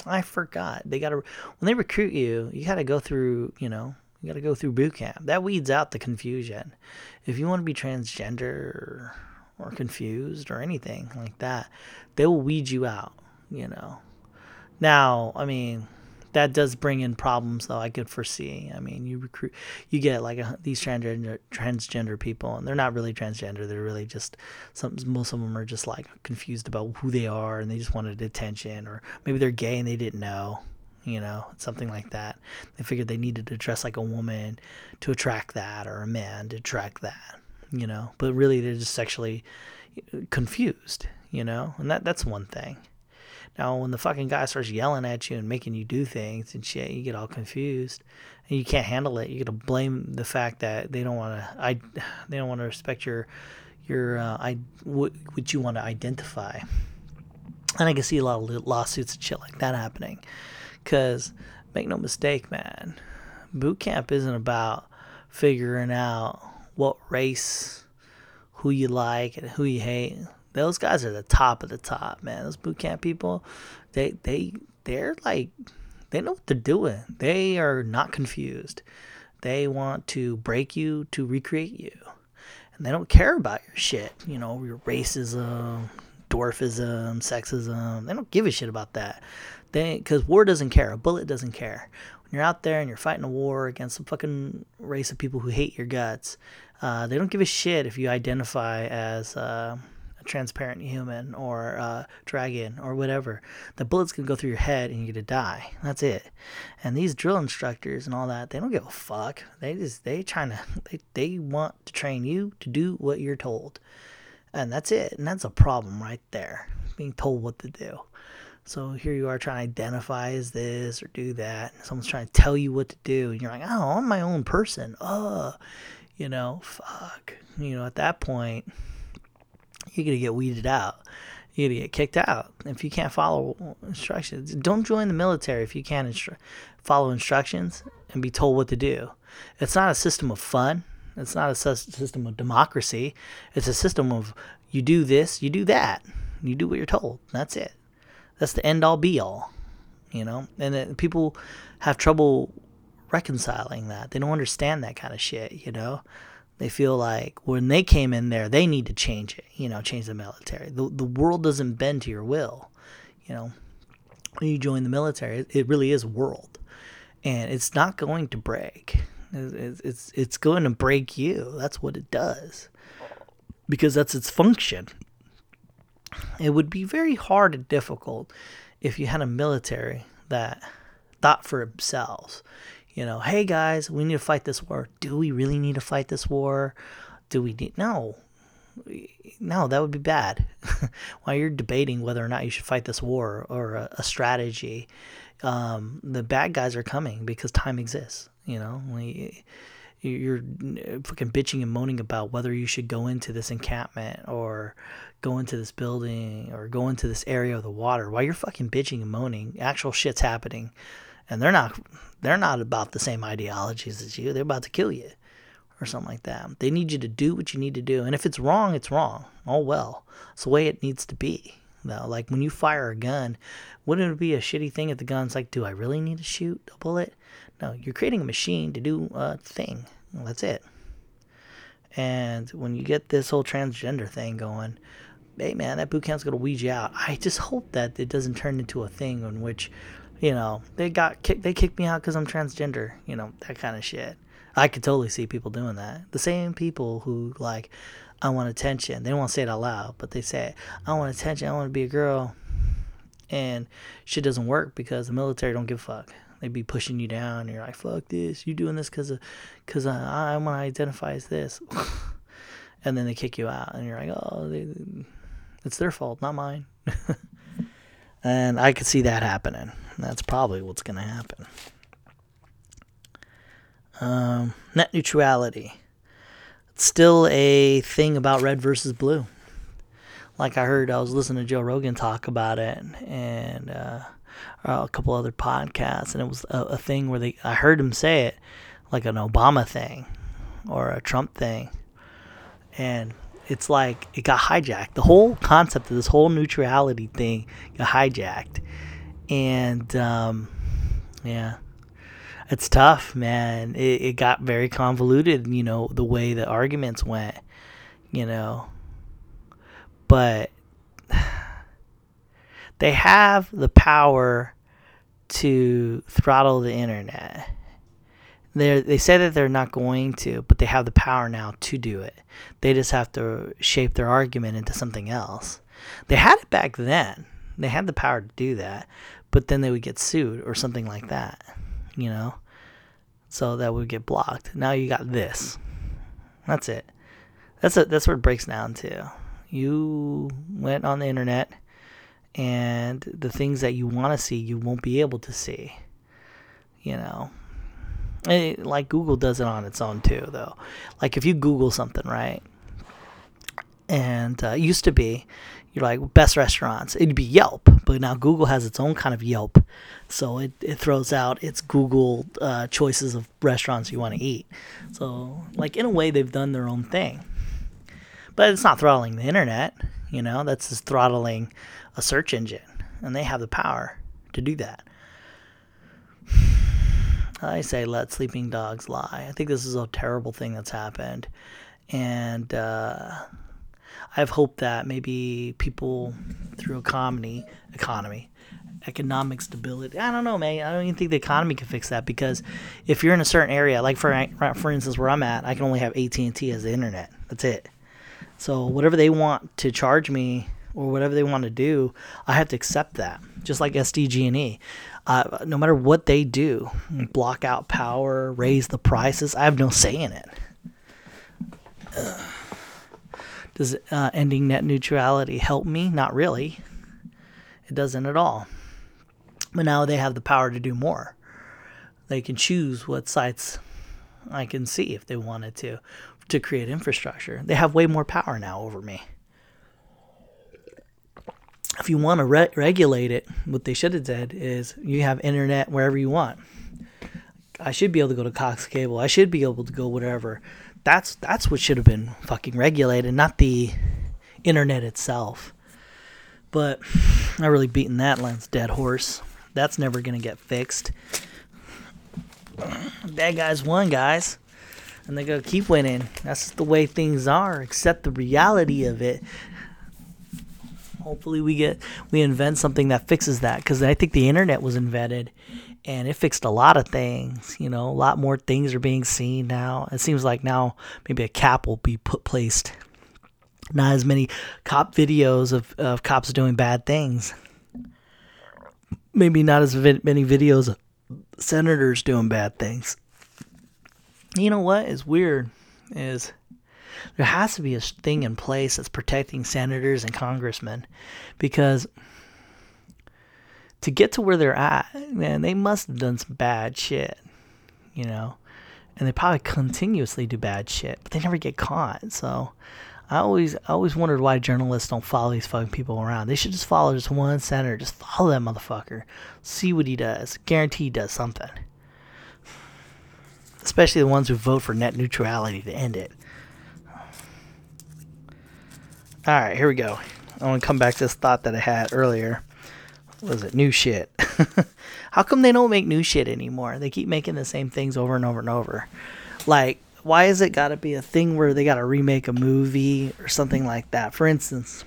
I forgot they got to when they recruit you, you got to go through, you know, you got to go through boot camp. That weeds out the confusion. If you want to be transgender or, confused or anything like that, they will weed you out. You know. Now, I mean, that does bring in problems though i could foresee i mean you recruit you get like a, these transgender transgender people and they're not really transgender they're really just some most of them are just like confused about who they are and they just wanted attention or maybe they're gay and they didn't know you know something like that they figured they needed to dress like a woman to attract that or a man to attract that you know but really they're just sexually confused you know and that that's one thing now, when the fucking guy starts yelling at you and making you do things and shit, you get all confused and you can't handle it. You got to blame the fact that they don't want to. I they don't want to respect your your uh, I what, what you want to identify. And I can see a lot of lawsuits and shit like that happening. Because make no mistake, man, boot camp isn't about figuring out what race, who you like, and who you hate those guys are the top of the top, man. Those boot camp people, they they they're like they know what they're doing. They are not confused. They want to break you to recreate you. And they don't care about your shit, you know, your racism, dwarfism, sexism. They don't give a shit about that. They cuz war doesn't care. A bullet doesn't care. When you're out there and you're fighting a war against a fucking race of people who hate your guts, uh, they don't give a shit if you identify as uh, a transparent human or a dragon or whatever. The bullets can go through your head and you're gonna die. That's it. And these drill instructors and all that, they don't give a fuck. They just they trying to they, they want to train you to do what you're told. And that's it. And that's a problem right there. Being told what to do. So here you are trying to identify as this or do that. And Someone's trying to tell you what to do, and you're like, oh, I'm my own person. Oh, you know, fuck. You know, at that point, you're gonna get weeded out. You're gonna get kicked out if you can't follow instructions. Don't join the military if you can't instru- follow instructions and be told what to do. It's not a system of fun. It's not a system of democracy. It's a system of you do this, you do that. You do what you're told. That's it. That's the end all be all, you know. And people have trouble reconciling that. They don't understand that kind of shit, you know. They feel like when they came in there, they need to change it, you know, change the military. The the world doesn't bend to your will, you know. When you join the military, it, it really is world, and it's not going to break. It's it's going to break you. That's what it does, because that's its function it would be very hard and difficult if you had a military that thought for themselves. You know, hey guys, we need to fight this war. Do we really need to fight this war? Do we need no? No, that would be bad. While you're debating whether or not you should fight this war or a, a strategy, um, the bad guys are coming because time exists. You know, we, you're fucking bitching and moaning about whether you should go into this encampment or go into this building or go into this area of the water. While you're fucking bitching and moaning actual shit's happening. And they're not they're not about the same ideologies as you. They're about to kill you or something like that. They need you to do what you need to do. And if it's wrong it's wrong. Oh well. It's the way it needs to be though. Like when you fire a gun wouldn't it be a shitty thing if the gun's like do i really need to shoot a bullet? No you're creating a machine to do a thing that's it and when you get this whole transgender thing going hey man, that boot camp's gonna weed you out. I just hope that it doesn't turn into a thing in which, you know, they got kicked, they kicked me out because I'm transgender. You know, that kind of shit. I could totally see people doing that. The same people who like, I want attention. They don't want to say it out loud, but they say, I want attention. I want to be a girl. And shit doesn't work because the military don't give a fuck. They'd be pushing you down. And you're like, fuck this. You're doing this because because I, I want to identify as this. and then they kick you out, and you're like, oh, they, it's their fault, not mine. and I could see that happening. That's probably what's going to happen. Um, net neutrality. It's still a thing about red versus blue. Like I heard, I was listening to Joe Rogan talk about it, and uh, a couple other podcasts, and it was a, a thing where they I heard him say it like an Obama thing or a Trump thing, and it's like it got hijacked. The whole concept of this whole neutrality thing got hijacked, and um, yeah, it's tough, man. It, it got very convoluted, you know, the way the arguments went, you know, but they have the power to throttle the internet they they say that they're not going to, but they have the power now to do it. They just have to shape their argument into something else. They had it back then. They had the power to do that, but then they would get sued or something like that, you know? So that would get blocked. Now you got this. That's it. That's it. That's what it breaks down to. You went on the internet and the things that you want to see, you won't be able to see. You know, it, like Google does it on its own too, though. Like if you Google something, right? And uh, it used to be, you're like best restaurants. It'd be Yelp, but now Google has its own kind of Yelp, so it, it throws out its Google uh, choices of restaurants you want to eat. So like in a way, they've done their own thing, but it's not throttling the internet. You know, that's just throttling a search engine, and they have the power to do that. I say let sleeping dogs lie. I think this is a terrible thing that's happened. And uh, I have hope that maybe people through economy, economy, economic stability. I don't know, man. I don't even think the economy can fix that because if you're in a certain area, like for for instance where I'm at, I can only have AT and T as the internet. That's it. So whatever they want to charge me or whatever they want to do, I have to accept that. Just like SDG&E. Uh, no matter what they do, block out power, raise the prices, I have no say in it. Does uh, ending net neutrality help me? Not really. It doesn't at all. But now they have the power to do more. They can choose what sites I can see if they wanted to to create infrastructure. They have way more power now over me. If you want to re- regulate it, what they should have said is you have internet wherever you want. I should be able to go to Cox Cable. I should be able to go whatever. That's that's what should have been fucking regulated, not the internet itself. But I really beaten that lance dead horse. That's never gonna get fixed. Bad guys won, guys and they're gonna keep winning. That's the way things are. Accept the reality of it. Hopefully, we get we invent something that fixes that because I think the internet was invented, and it fixed a lot of things. You know, a lot more things are being seen now. It seems like now maybe a cap will be put placed. Not as many cop videos of, of cops doing bad things. Maybe not as many videos of senators doing bad things you know what is weird is there has to be a thing in place that's protecting senators and congressmen because to get to where they're at, man, they must have done some bad shit, you know, and they probably continuously do bad shit, but they never get caught. So I always, I always wondered why journalists don't follow these fucking people around. They should just follow just one senator, just follow that motherfucker, see what he does. Guarantee he does something especially the ones who vote for net neutrality to end it. All right, here we go. I want to come back to this thought that I had earlier. What was it new shit? How come they don't make new shit anymore? They keep making the same things over and over and over. Like, why is it got to be a thing where they got to remake a movie or something like that? For instance,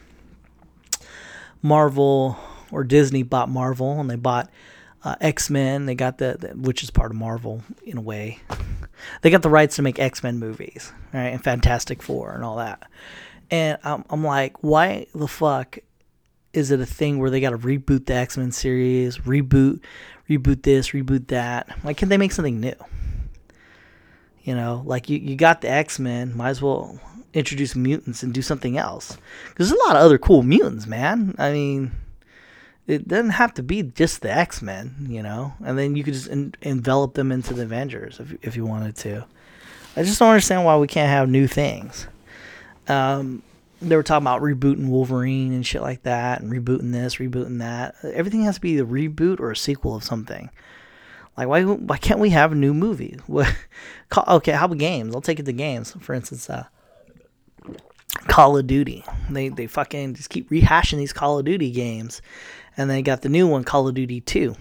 Marvel or Disney bought Marvel and they bought uh, X Men. They got the, the, which is part of Marvel in a way. They got the rights to make X Men movies, right? And Fantastic Four and all that. And I'm, I'm like, why the fuck is it a thing where they got to reboot the X Men series, reboot, reboot this, reboot that? Like, can't they make something new? You know, like you, you got the X Men, might as well introduce mutants and do something else. Because there's a lot of other cool mutants, man. I mean, it doesn't have to be just the X Men, you know, and then you could just en- envelop them into the Avengers if if you wanted to. I just don't understand why we can't have new things. Um, they were talking about rebooting Wolverine and shit like that, and rebooting this, rebooting that. Everything has to be a reboot or a sequel of something. Like why why can't we have a new movie? okay, how about games? I'll take it to games. For instance, uh, Call of Duty. They they fucking just keep rehashing these Call of Duty games, and they got the new one, Call of Duty Two.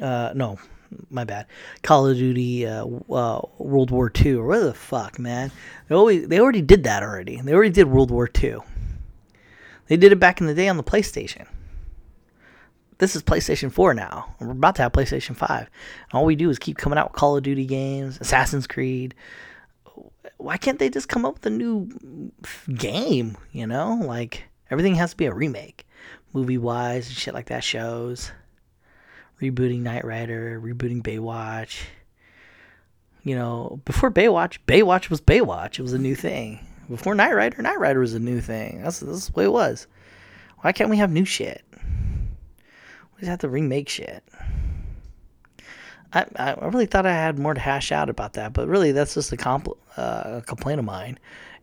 Uh, no, my bad. Call of Duty uh, uh, World War Two or what the fuck, man? They always they already did that already. They already did World War Two. They did it back in the day on the PlayStation. This is PlayStation 4 now. We're about to have PlayStation 5. all we do is keep coming out with Call of Duty games, Assassin's Creed, why can't they just come up with a new game? You know, like everything has to be a remake, movie wise and shit like that. Shows, rebooting Knight Rider, rebooting Baywatch. You know, before Baywatch, Baywatch was Baywatch. It was a new thing. Before Knight Rider, Knight Rider was a new thing. That's, that's the way it was. Why can't we have new shit? We just have to remake shit. I, I really thought I had more to hash out about that, but really that's just a, compl- uh, a complaint of mine,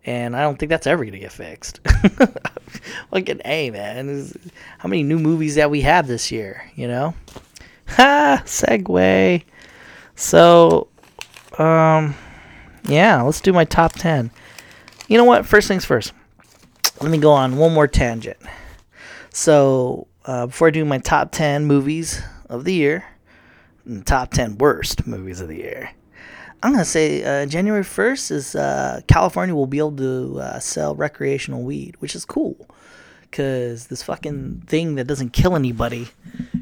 and I don't think that's ever gonna get fixed. an A, man. How many new movies that we have this year? You know, ha segue. So, um, yeah, let's do my top ten. You know what? First things first. Let me go on one more tangent. So, uh, before I do my top ten movies of the year and top 10 worst movies of the year. I'm going to say uh, January 1st is uh, California will be able to uh, sell recreational weed, which is cool. Because this fucking thing that doesn't kill anybody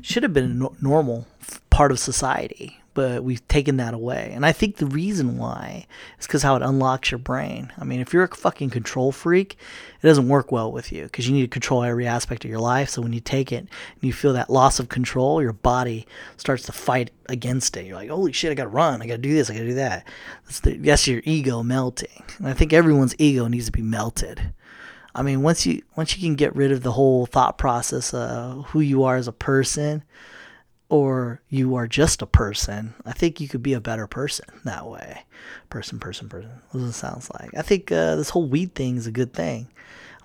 should have been a no- normal part of society. but we've taken that away. And I think the reason why is because how it unlocks your brain. I mean, if you're a fucking control freak, it doesn't work well with you because you need to control every aspect of your life. So when you take it and you feel that loss of control, your body starts to fight against it. You're like, holy shit, I gotta run, I gotta do this, I gotta do that. That's, the, that's your ego melting. And I think everyone's ego needs to be melted. I mean, once you once you can get rid of the whole thought process of who you are as a person, or you are just a person, I think you could be a better person that way. Person, person, person. What it sounds like? I think uh, this whole weed thing is a good thing.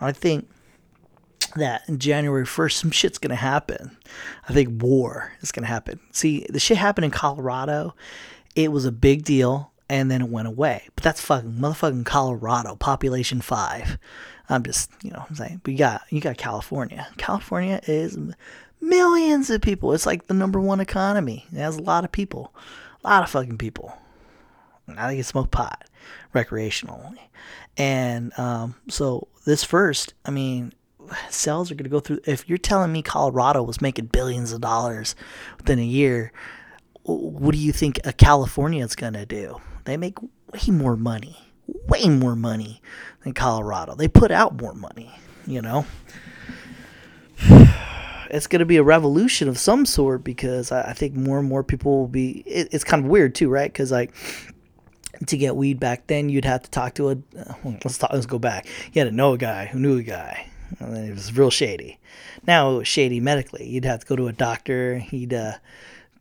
I think that in January 1st, some shit's going to happen. I think war is going to happen. See, the shit happened in Colorado. It was a big deal and then it went away. But that's fucking motherfucking Colorado, population five. I'm just, you know, I'm saying, but you got you got California. California is millions of people. It's like the number one economy. It has a lot of people, a lot of fucking people. Now they can smoke pot recreationally, and um, so this first, I mean, sales are going to go through. If you're telling me Colorado was making billions of dollars within a year, what do you think a California is going to do? They make way more money, way more money than Colorado. They put out more money, you know it's going to be a revolution of some sort because I, think more and more people will be. It, it's kind of weird too, right? Because like to get weed back then, you'd have to talk to a. Let's talk. Let's go back. You had to know a guy who knew a guy. And it was real shady. Now it was shady medically. You'd have to go to a doctor. He'd uh,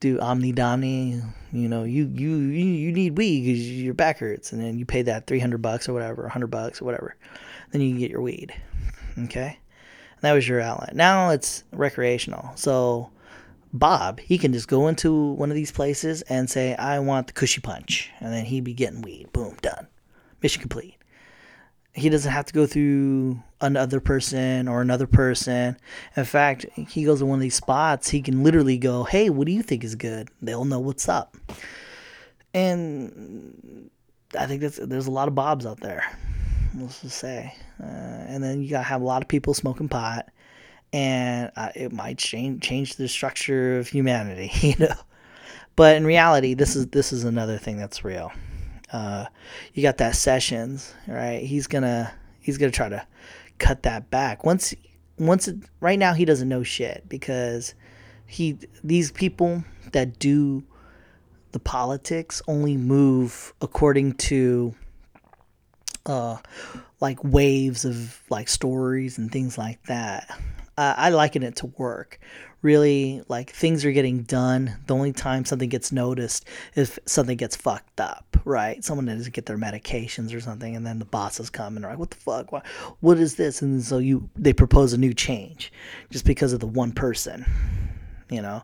do omni domni. You know, you you you, you need weed because your back hurts, and then you pay that three hundred bucks or whatever, hundred bucks or whatever. Then you can get your weed. Okay. That was your outlet. Now it's recreational. So Bob, he can just go into one of these places and say, I want the cushy punch. And then he'd be getting weed. Boom, done. Mission complete. He doesn't have to go through another person or another person. In fact, he goes to one of these spots, he can literally go, Hey, what do you think is good? They'll know what's up. And I think that's there's a lot of Bobs out there let's just say. Uh, and then you gotta have a lot of people smoking pot, and uh, it might change change the structure of humanity, you know. But in reality, this is this is another thing that's real. Uh, you got that Sessions, right? He's gonna he's gonna try to cut that back. Once once it, right now he doesn't know shit because he these people that do the politics only move according to uh, like waves of like stories and things like that. Uh, I liken it to work. Really, like things are getting done. The only time something gets noticed is if something gets fucked up, right? Someone doesn't get their medications or something, and then the bosses come and are like, "What the fuck? What, what is this?" And so you they propose a new change, just because of the one person, you know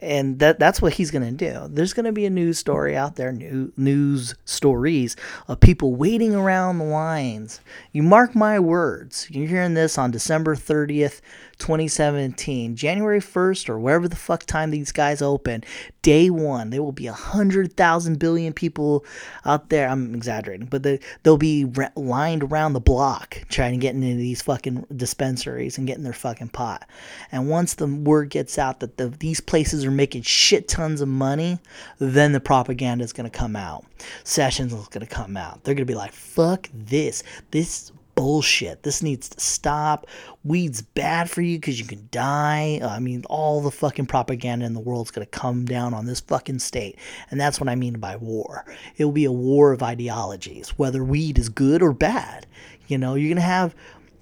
and that that's what he's to do. There's to be a news story out there, new news stories of people waiting around the lines. You mark my words. You're hearing this on December 30th, 2017, January 1st, or wherever the fuck time these guys open, day one, there will be a hundred thousand billion people out there. I'm exaggerating, but they, they'll be re- lined around the block trying to get into these fucking dispensaries and getting their fucking pot. And once the word gets out that the, these places are making shit tons of money, then the propaganda is going to come out. Sessions is going to come out. They're going to be like, fuck this. This bullshit. This needs to stop. Weed's bad for you because you can die. Uh, I mean, all the fucking propaganda in the world's going to come down on this fucking state. And that's what I mean by war. It will be a war of ideologies, whether weed is good or bad. You know, you're going to have,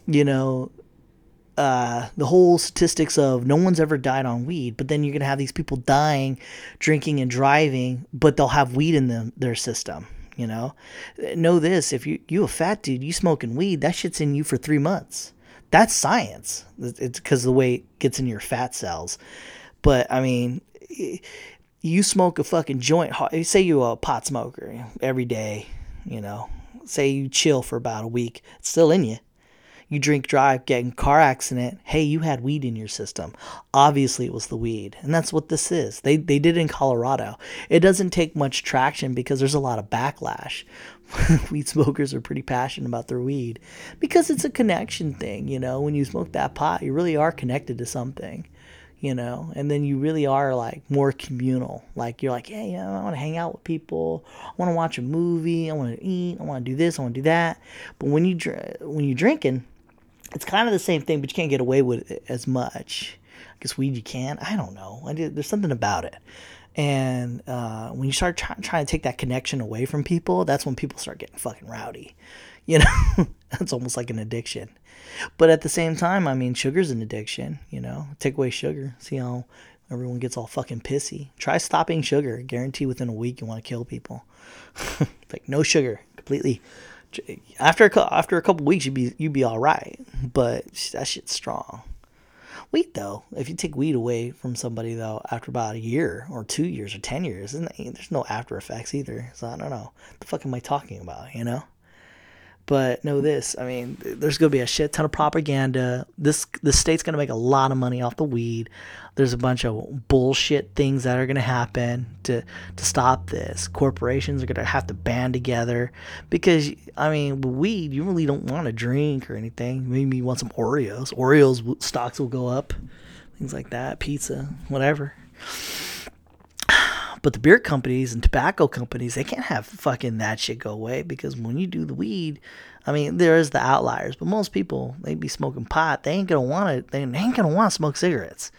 you know, uh, the whole statistics of no one's ever died on weed, but then you're going to have these people dying, drinking and driving, but they'll have weed in them, their system you know, know this: if you you a fat dude, you smoking weed, that shit's in you for three months. That's science. It's because the way it gets in your fat cells. But I mean, you smoke a fucking joint. Say you're a pot smoker every day. You know, say you chill for about a week. It's still in you you drink, drive, get in car accident. Hey, you had weed in your system. Obviously, it was the weed, and that's what this is. They they did in Colorado. It doesn't take much traction because there's a lot of backlash. weed smokers are pretty passionate about their weed because it's a connection thing. You know, when you smoke that pot, you really are connected to something. you know, and then you really are like more communal. Like you're like, hey, I want to hang out with people. I want to watch a movie. I want to eat. I want to do this. I want to do that. But when you when you're drinking, it's kind of the same thing, but you can't get away with it as much. I guess weed you can. I don't know. I did, there's something about it. And uh, when you start try, trying to take that connection away from people, that's when people start getting fucking rowdy. You know, that's almost like an addiction. But at the same time, I mean, sugar's an addiction. You know, take away sugar, see how everyone gets all fucking pissy. Try stopping sugar. Guarantee within a week you want to kill people. like no sugar, completely. After a, after a couple weeks, you'd be you'd be all right. But that shit's strong. Weed though, if you take weed away from somebody though, after about a year or two years or ten years, there's no after effects either. So I don't know. What the fuck am I talking about? You know. But know this, I mean, there's going to be a shit ton of propaganda. This the state's going to make a lot of money off the weed. There's a bunch of bullshit things that are going to happen to to stop this. Corporations are going to have to band together because I mean, with weed, you really don't want to drink or anything. Maybe you want some Oreos. Oreos stocks will go up, things like that. Pizza, whatever. But the beer companies and tobacco companies, they can't have fucking that shit go away because when you do the weed, I mean, there is the outliers, but most people they be smoking pot. They ain't gonna want to. They ain't gonna want to smoke cigarettes.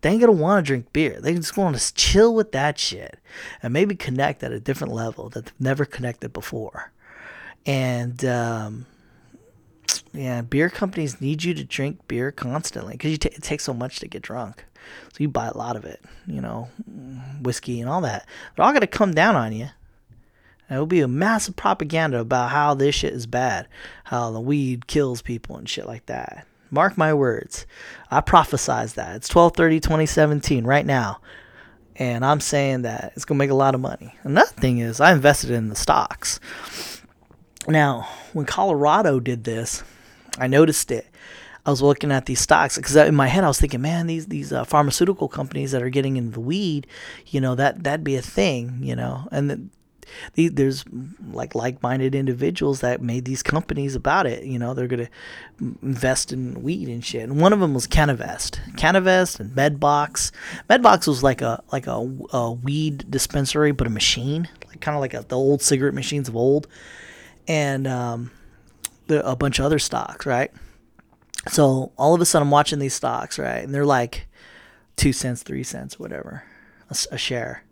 They ain't gonna want to drink beer. They just want to chill with that shit and maybe connect at a different level that they've never connected before. And um, yeah, beer companies need you to drink beer constantly because t- it takes so much to get drunk. So you buy a lot of it, you know, whiskey and all that. They're all going to come down on you. And it'll be a massive propaganda about how this shit is bad, how the weed kills people and shit like that. Mark my words. I prophesize that. It's 1230 2017 right now. And I'm saying that it's going to make a lot of money. Another thing is, I invested in the stocks. Now, when Colorado did this, I noticed it. I was looking at these stocks because in my head I was thinking, man, these these uh, pharmaceutical companies that are getting into the weed, you know, that that'd be a thing, you know, and the, the, there's like like-minded individuals that made these companies about it. You know, they're gonna invest in weed and shit. And one of them was CannaVest, CannaVest and Medbox. Medbox was like a like a, a weed dispensary, but a machine, like kind of like a, the old cigarette machines of old, and um, a bunch of other stocks, right? So all of a sudden, I'm watching these stocks, right? And they're like two cents, three cents, whatever, a, a share.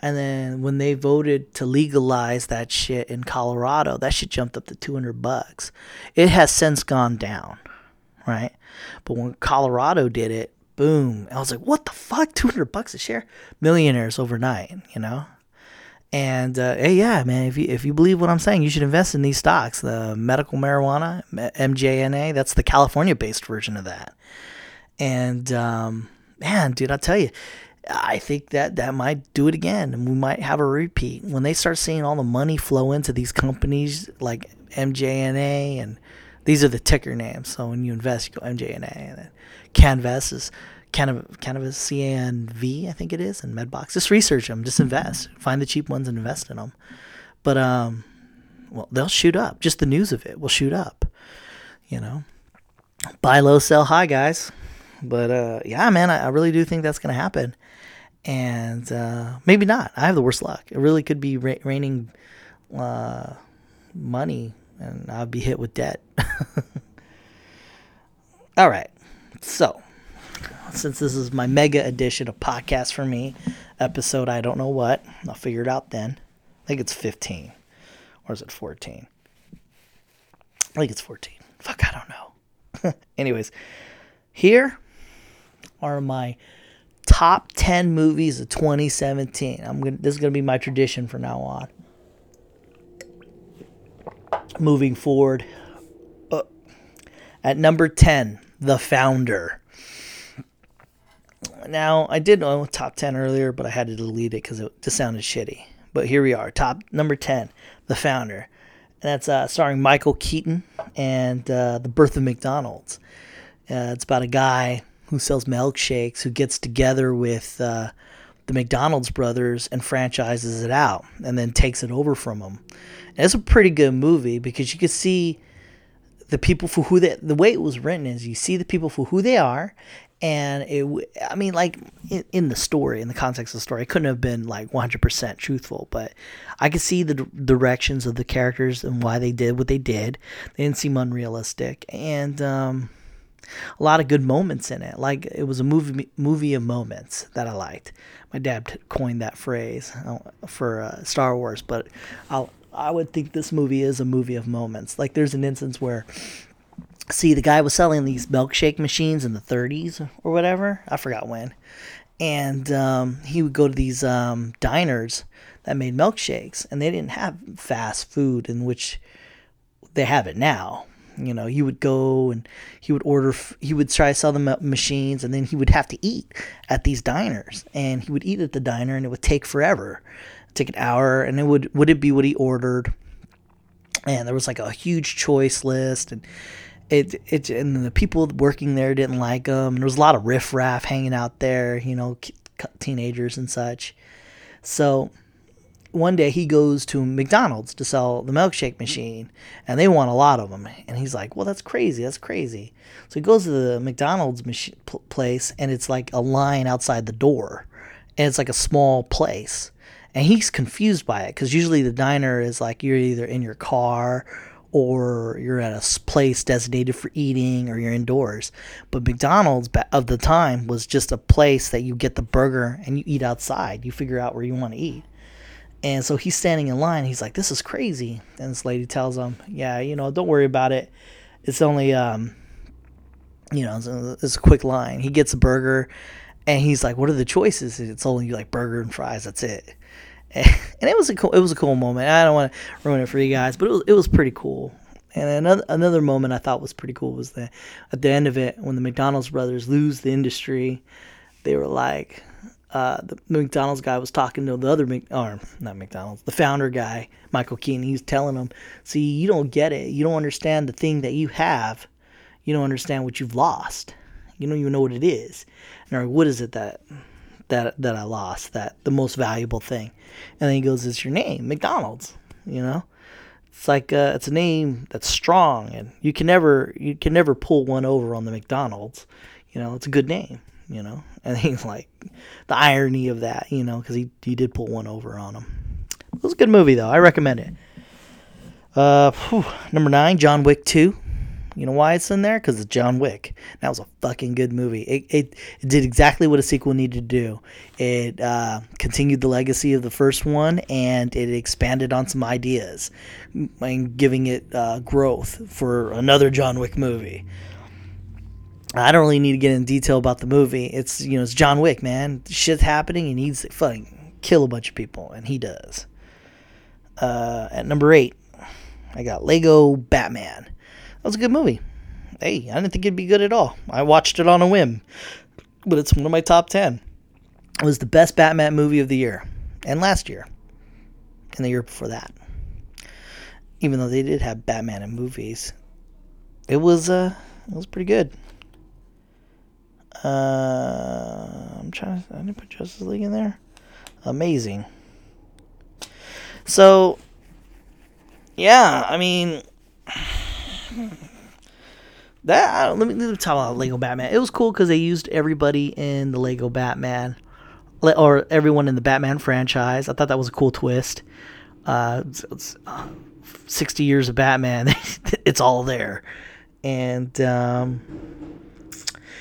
And then when they voted to legalize that shit in Colorado, that shit jumped up to 200 bucks. It has since gone down, right? But when Colorado did it, boom. I was like, what the fuck? 200 bucks a share? Millionaires overnight, you know? And uh, hey, yeah, man, if you if you believe what I'm saying, you should invest in these stocks. The medical marijuana, MJNA, that's the California-based version of that. And um, man, dude, I'll tell you, I think that that might do it again, and we might have a repeat when they start seeing all the money flow into these companies like MJNA, and these are the ticker names. So when you invest, you go MJNA, and then Canvas is Cannabis, cannabis CNV, I think it is, and Medbox. Just research them, just invest. Find the cheap ones and invest in them. But um, well, they'll shoot up. Just the news of it will shoot up. You know, buy low, sell high, guys. But uh, yeah, man, I, I really do think that's gonna happen. And uh, maybe not. I have the worst luck. It really could be ra- raining uh, money, and I'll be hit with debt. All right, so since this is my mega edition of podcast for me, episode I don't know what. I'll figure it out then. I think it's 15. Or is it 14? I think it's 14. Fuck, I don't know. Anyways, here are my top 10 movies of 2017. I'm to this is going to be my tradition from now on. Moving forward. Uh, at number 10, The Founder. Now, I did know top 10 earlier, but I had to delete it because it just sounded shitty. But here we are, top number 10, The Founder. And that's uh, starring Michael Keaton and uh, The Birth of McDonald's. Uh, it's about a guy who sells milkshakes who gets together with uh, the McDonald's brothers and franchises it out and then takes it over from them. And it's a pretty good movie because you can see the people for who they, the way it was written is you see the people for who they are and it i mean like in, in, the story in the context of the story it couldn't have been like 100% truthful but i could see the d- directions of the characters and why they did what they did. They didn't seem unrealistic. And um, a lot of good moments in it. Like it was a movie movie of moments that i liked. My dad coined that phrase uh, for uh, star wars but i i would think this movie is a movie of moments. Like there's an instance where see the guy was selling these milkshake machines in the 30s or whatever. I forgot when. And um, he would go to these um, diners that made milkshakes and they didn't have fast food in which they have it now. You know he would go and he would order he would try to sell the machines and then he would have to eat at these diners. And he would eat at the diner and it would take forever. Take an hour and it would would it be what he ordered? And there was like a huge choice list and it it and the people working there didn't like him. There was a lot of riffraff hanging out there, you know, teenagers and such. So one day he goes to McDonald's to sell the milkshake machine, and they want a lot of them. And he's like, "Well, that's crazy. That's crazy." So he goes to the McDonald's machine, place, and it's like a line outside the door, and it's like a small place, and he's confused by it because usually the diner is like you're either in your car or you're at a place designated for eating or you're indoors. But McDonald's of the time was just a place that you get the burger and you eat outside. You figure out where you want to eat. And so he's standing in line. He's like, "This is crazy." And this lady tells him, "Yeah, you know, don't worry about it. It's only um, you know, it's a, it's a quick line." He gets a burger, and he's like, "What are the choices?" It's only like burger and fries. That's it. and it was a cool, it was a cool moment. I don't want to ruin it for you guys, but it was it was pretty cool. And another another moment I thought was pretty cool was that at the end of it, when the McDonald's brothers lose the industry, they were like, uh, the McDonald's guy was talking to the other, Mc, or not McDonald's, the founder guy, Michael Keaton. He was telling him, "See, you don't get it. You don't understand the thing that you have. You don't understand what you've lost. You don't even know what it is. And like, what is it that that that I lost, that the most valuable thing. And then he goes, "It's your name, McDonald's." You know, it's like uh, it's a name that's strong, and you can never you can never pull one over on the McDonald's. You know, it's a good name. You know, and he's like the irony of that. You know, because he he did pull one over on him. It was a good movie though. I recommend it. Uh, whew, number nine, John Wick two. You know why it's in there? Because it's John Wick. That was a fucking good movie. It, it, it did exactly what a sequel needed to do. It uh, continued the legacy of the first one and it expanded on some ideas and giving it uh, growth for another John Wick movie. I don't really need to get in detail about the movie. It's you know it's John Wick, man. Shit's happening. He needs to fucking kill a bunch of people, and he does. Uh, at number eight, I got Lego Batman. That was a good movie. Hey, I didn't think it'd be good at all. I watched it on a whim, but it's one of my top 10. It was the best Batman movie of the year, and last year, and the year before that. Even though they did have Batman in movies, it was uh, it was pretty good. Uh, I'm trying. To, I didn't put Justice League in there. Amazing. So, yeah, I mean that let me, let me talk about Lego Batman. It was cool because they used everybody in the Lego Batman, or everyone in the Batman franchise. I thought that was a cool twist. Uh, it's, it's, uh, Sixty years of Batman, it's all there, and um,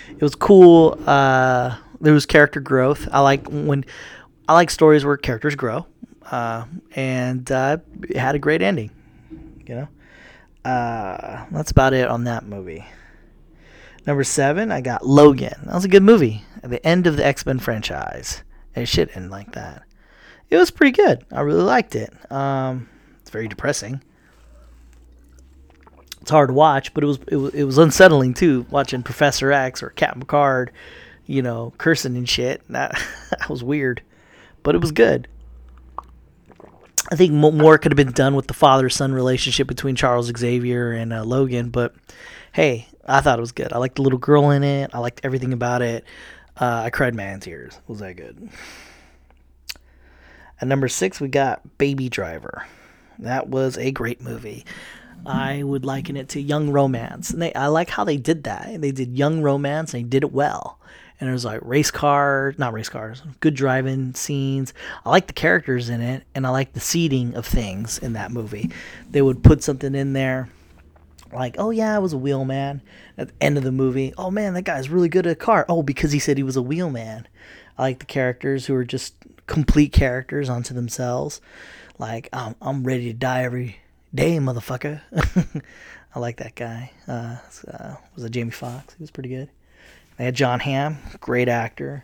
it was cool. Uh, there was character growth. I like when I like stories where characters grow, uh, and uh, it had a great ending. You know. Uh, that's about it on that movie. Number seven, I got Logan. That was a good movie. At the end of the X Men franchise. And shit ended like that. It was pretty good. I really liked it. Um, it's very depressing. It's hard to watch, but it was it was, it was unsettling too. Watching Professor X or Captain Picard, you know, cursing and shit. That that was weird, but it was good. I think more could have been done with the father son relationship between Charles Xavier and uh, Logan, but hey, I thought it was good. I liked the little girl in it. I liked everything about it. Uh, I cried man tears. Was that good? At number six, we got Baby Driver. That was a great movie. I would liken it to young romance, and they I like how they did that. They did young romance, and they did it well. And there's like race car, not race cars, good driving scenes. I like the characters in it, and I like the seeding of things in that movie. They would put something in there, like, oh yeah, I was a wheelman. At the end of the movie, oh man, that guy's really good at a car. Oh, because he said he was a wheelman. I like the characters who are just complete characters onto themselves. Like, I'm, I'm ready to die every day, motherfucker. I like that guy. Uh, uh, was it Jamie Foxx? He was pretty good. I had Jon Hamm, great actor.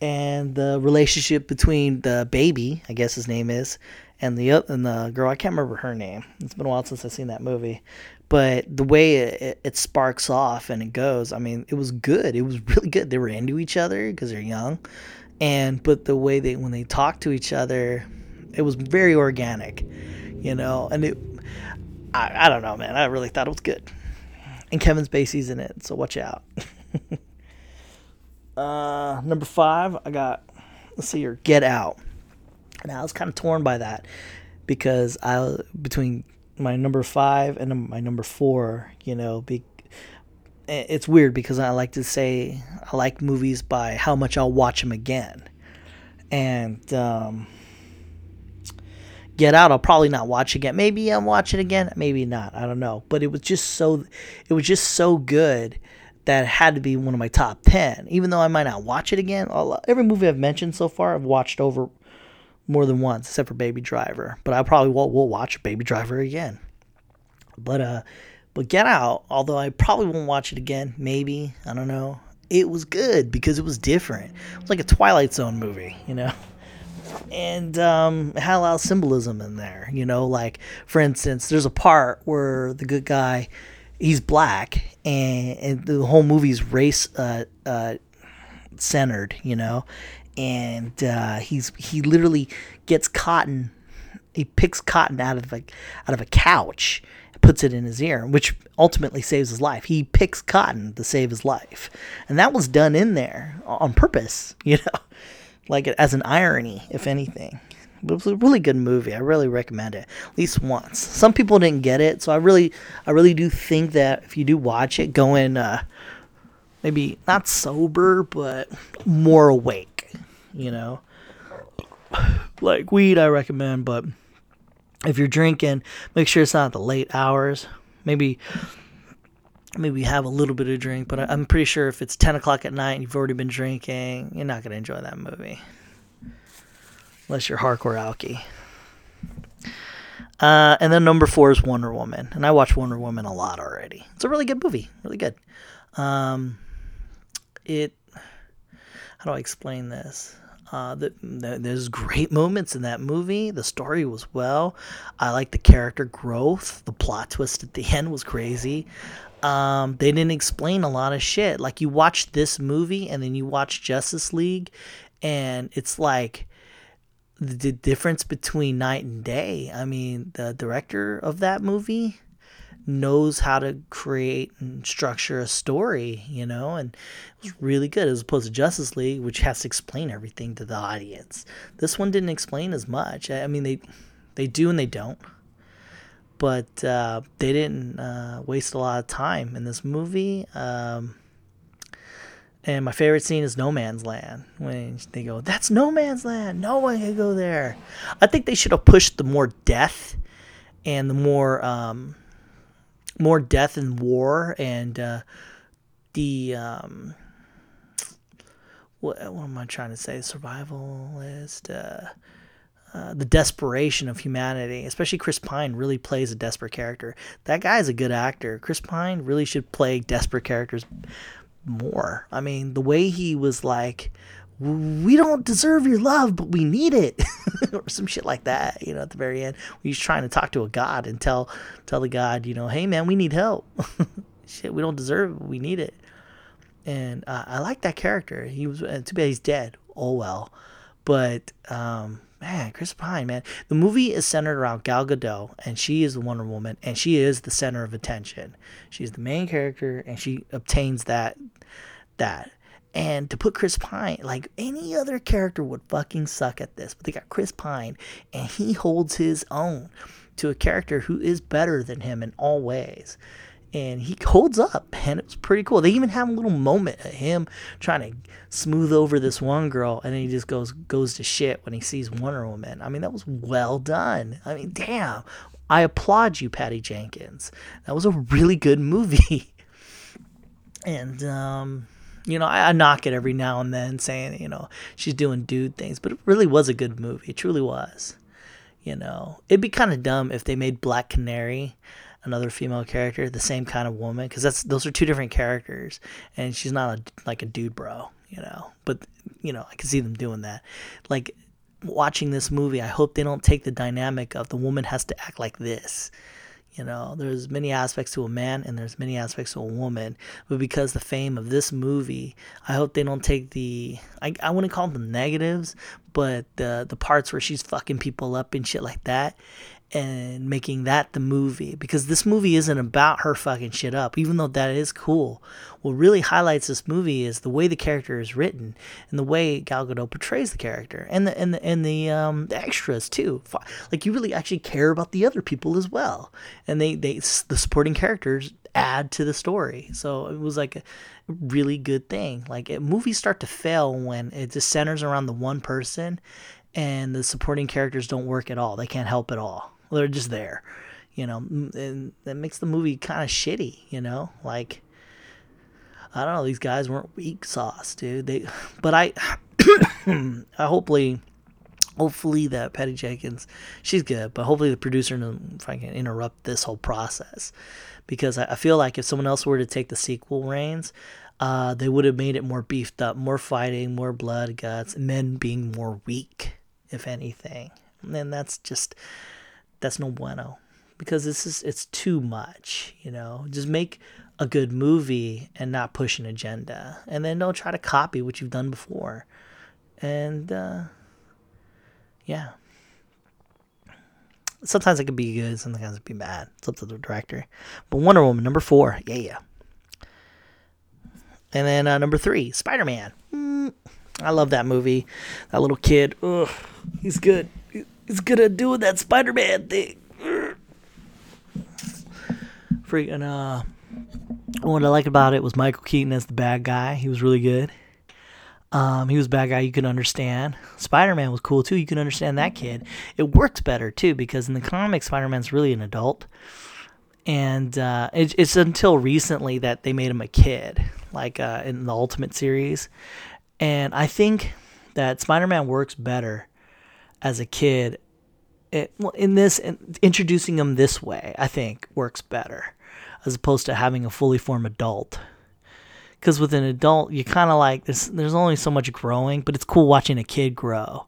And the relationship between the baby, I guess his name is, and the and the girl, I can't remember her name. It's been a while since I've seen that movie. But the way it, it sparks off and it goes, I mean, it was good. It was really good. They were into each other because they're young. And but the way they when they talk to each other, it was very organic, you know. And it, I, I don't know, man. I really thought it was good. And Kevin Spacey's in it, so watch out. uh, number five, I got. Let's see here, Get Out. And I was kind of torn by that because I between my number five and my number four, you know, be, it's weird because I like to say I like movies by how much I'll watch them again, and um, Get Out I'll probably not watch again. Maybe I'll watch it again, maybe not. I don't know. But it was just so, it was just so good that had to be one of my top 10 even though i might not watch it again every movie i've mentioned so far i've watched over more than once except for baby driver. But i probably will, will watch baby driver again. But uh but get out although i probably won't watch it again maybe i don't know it was good because it was different. It was like a twilight zone movie you know? And um, it had a lot of symbolism in there you know? Like for instance there's a part where the good guy he's black and, and the whole movie's race uh, uh, centered, you know, and uh, he's he literally gets cotton. He picks cotton out of like out of a couch, puts it in his ear, which ultimately saves his life. He picks cotton to save his life, and that was done in there on purpose, you know, like as an irony, if anything. It was a really good movie. I really recommend it at least once. Some people didn't get it, so I really, I really do think that if you do watch it, go in uh, maybe not sober, but more awake. You know, like weed, I recommend, but if you're drinking, make sure it's not the late hours. Maybe maybe have a little bit of drink, but I'm pretty sure if it's 10 o'clock at night and you've already been drinking, you're not going to enjoy that movie unless you're hardcore alky. Uh, and then number four is Wonder Woman, and I watch Wonder Woman a lot already. It's a really good movie, really good. Um, it, how do I explain this? Uh, the, the, there's great moments in that movie. The story was well. I like the character growth. The plot twist at the end was crazy. Um, they didn't explain a lot of shit. Like you watch this movie and then you watch Justice League, and it's like the difference between night and day. I mean, the director of that movie knows how to create and structure a story, you know, and it was really good as opposed to Justice League, which has to explain everything to the audience. This one didn't explain as much. I mean, they they do and they don't, but uh, they didn't uh, waste a lot of time in this movie. Um, and my favorite scene is No Man's Land when they go, "That's No Man's Land. No one can go there." I think they should have pushed the more death and the more um, more death and war and uh, the um, what, what am I trying to say? Survivalist. Uh, uh, the desperation of humanity, especially Chris Pine, really plays a desperate character. That guy is a good actor. Chris Pine really should play desperate characters more. I mean, the way he was like, we don't deserve your love, but we need it, or some shit like that. You know, at the very end, he's trying to talk to a god and tell tell the god, you know, hey man, we need help. shit, we don't deserve it, we need it. And uh, I like that character. He was uh, too bad he's dead. Oh well, but um, man, Chris Pine, man. The movie is centered around Gal Gadot, and she is the Wonder Woman, and she is the center of attention. She's the main character, and she obtains that that. And to put Chris Pine, like any other character would fucking suck at this, but they got Chris Pine, and he holds his own. to a character who is better than him in all ways. And he holds up, and it's pretty cool. They even have a little moment of him trying to smooth over this one girl, and then he just goes goes to shit when he sees Wonder Woman. I mean, that was well done. I mean, damn, I applaud you, Patty Jenkins. That was a really good movie. and um, you know, I, I, knock it every now and then, saying you know she's doing dude things, but it really was a good movie. It truly was. You know, it'd be kind of dumb if they made Black Canary another female character, the same kind of woman, because that's those are two different characters, and she's not a, like a dude bro, you know. But you know, I can see them doing that. Like watching this movie, I hope they don't take the dynamic of the woman has to act like this. You know, there's many aspects to a man and there's many aspects to a woman, but because the fame of this movie, I hope they don't take the I, I wouldn't call them negatives, but the the parts where she's fucking people up and shit like that and making that the movie because this movie isn't about her fucking shit up, even though that is cool. What really highlights this movie is the way the character is written and the way Gal Gadot portrays the character and the and the and the um the extras too. Like you really actually care about the other people as well, and they they the supporting characters add to the story. So it was like a really good thing. Like it, movies start to fail when it just centers around the one person and the supporting characters don't work at all. They can't help at all they're just there, you know, and that makes the movie kind of shitty, you know, like. I don't know. These guys weren't weak sauce, dude. They, but I, I hopefully, hopefully that Patty Jenkins, she's good. But hopefully the producer, if I can interrupt this whole process, because I, I feel like if someone else were to take the sequel reins, uh, they would have made it more beefed up, more fighting, more blood, guts, men being more weak, if anything. And that's just that's no bueno because this is it's too much you know? Just make a good movie and not push an agenda. And then don't try to copy what you've done before. And uh, yeah. Sometimes it can be good sometimes it can be bad. It's up to the director. But wonder woman number four. Yeah yeah. And then uh, number three spider-man. Mm, i love that movie. That little kid ugh, he's good He's gonna do with that Spider Man thing. Freaking, uh, what I liked about it was Michael Keaton as the bad guy. He was really good. Um, he was a bad guy you could understand. Spider Man was cool too. You can understand that kid. It works better too because in the comics, Spider Man's really an adult, and uh, it, it's until recently that they made him a kid, like uh, in the Ultimate series. And I think that Spider Man works better as a kid, it, well, in this in, introducing them this way, I think works better as opposed to having a fully formed adult. Because with an adult, you kind of like there's there's only so much growing, but it's cool watching a kid grow,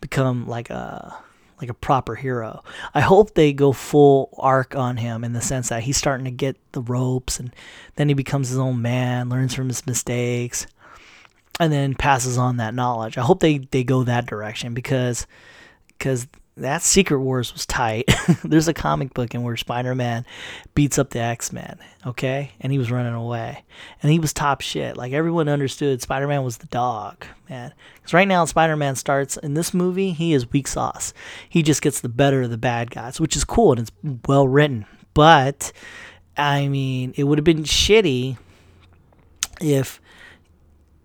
become like a like a proper hero. I hope they go full arc on him in the sense that he's starting to get the ropes and then he becomes his own man, learns from his mistakes, and then passes on that knowledge. I hope they, they go that direction because because that Secret Wars was tight. There's a comic book in where Spider Man beats up the X Men, okay? And he was running away. And he was top shit. Like everyone understood Spider Man was the dog, man. Because right now, Spider Man starts in this movie, he is weak sauce. He just gets the better of the bad guys, which is cool and it's well written. But, I mean, it would have been shitty if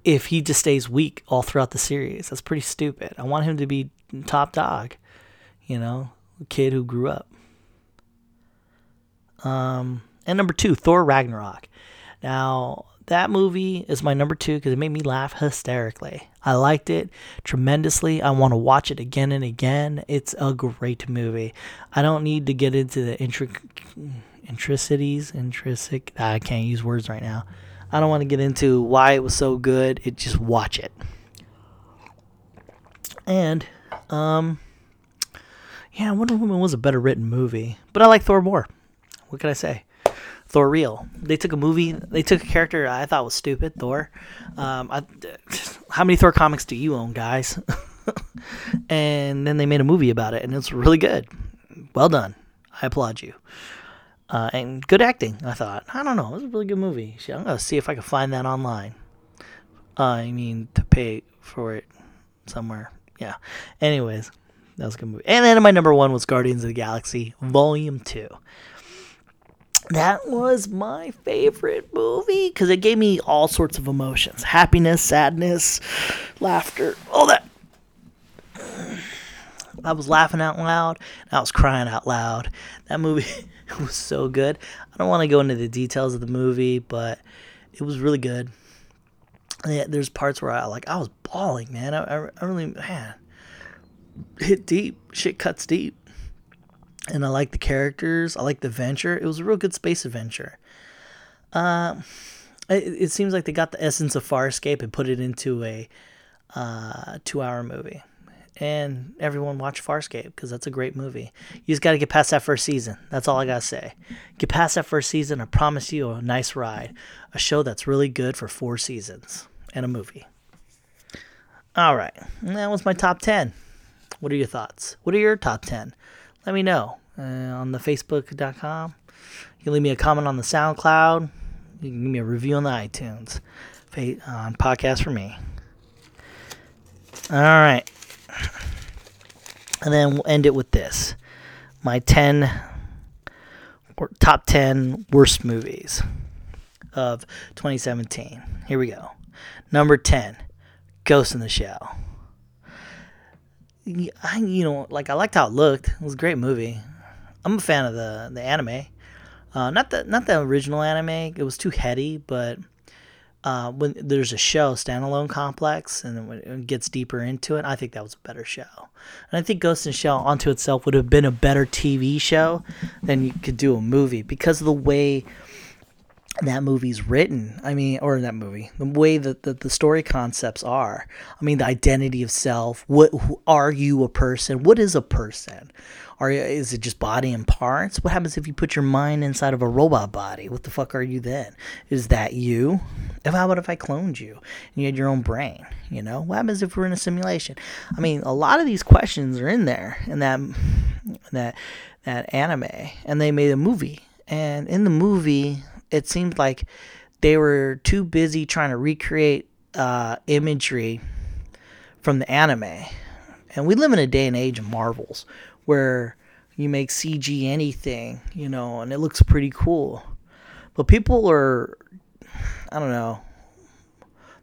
if he just stays weak all throughout the series. That's pretty stupid. I want him to be top dog, you know, a kid who grew up. Um, and number two, Thor Ragnarok. Now, that movie is my number two because it made me laugh hysterically. I liked it tremendously. I want to watch it again and again. It's a great movie. I don't need to get into the intric- intricities, intrinsic. I can't use words right now. I don't want to get into why it was so good. It just watch it. And um yeah, Wonder Woman was a better written movie, but I like Thor more. What can I say? Thor real. They took a movie. They took a character I thought was stupid. Thor. Um, I, how many Thor comics do you own, guys? and then they made a movie about it, and it's really good. Well done. I applaud you. Uh, and good acting, I thought. I don't know. It was a really good movie. I'm going to see if I can find that online. Uh, I mean, to pay for it somewhere. Yeah. Anyways, That was a good movie. And then my number one was Guardians of the Galaxy Volume Two. That was my favorite movie because it gave me all sorts of emotions: happiness, sadness, laughter, all that. I was laughing out loud. I was crying out loud. That movie was so good. I don't want to go into the details of the movie, but it was really good. Yeah, there's parts where I like I was bawling, man. I, I, I really man hit deep. Shit cuts deep. And I like the characters. I like the adventure. It was a real good space adventure. Uh, it, it seems like they got the essence of Farscape and put it into a uh, two-hour movie and everyone watch Farscape because that's a great movie. You just got to get past that first season. That's all I got to say. Get past that first season. I promise you a nice ride. A show that's really good for four seasons and a movie. All right. That was my top 10. What are your thoughts? What are your top 10? Let me know uh, on the facebook.com. You can leave me a comment on the SoundCloud. You can give me a review on the iTunes on podcast for me. All right. And then we'll end it with this my 10 or top 10 worst movies of 2017. Here we go. Number 10, Ghost in the Shell. I, you know, like I liked how it looked. It was a great movie. I'm a fan of the the anime. Uh, not the not the original anime. It was too heady, but uh, when there's a show, standalone complex, and when it gets deeper into it, I think that was a better show. And I think Ghost in Shell onto itself would have been a better TV show than you could do a movie because of the way that movie's written. I mean, or that movie, the way that the, the story concepts are. I mean, the identity of self. What who, are you a person? What is a person? Are is it just body and parts? What happens if you put your mind inside of a robot body? What the fuck are you then? Is that you? If how about if I cloned you and you had your own brain? You know, what happens if we're in a simulation? I mean, a lot of these questions are in there in that that that anime, and they made a movie. And in the movie, it seemed like they were too busy trying to recreate uh, imagery from the anime. And we live in a day and age of Marvels where you make CG anything, you know, and it looks pretty cool. But people are, I don't know,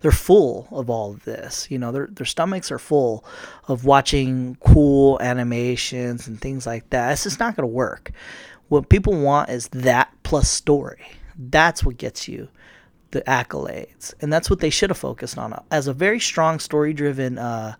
they're full of all of this. You know, their their stomachs are full of watching cool animations and things like that. It's just not going to work. What people want is that plus story. That's what gets you the accolades, and that's what they should have focused on as a very strong story driven. Uh,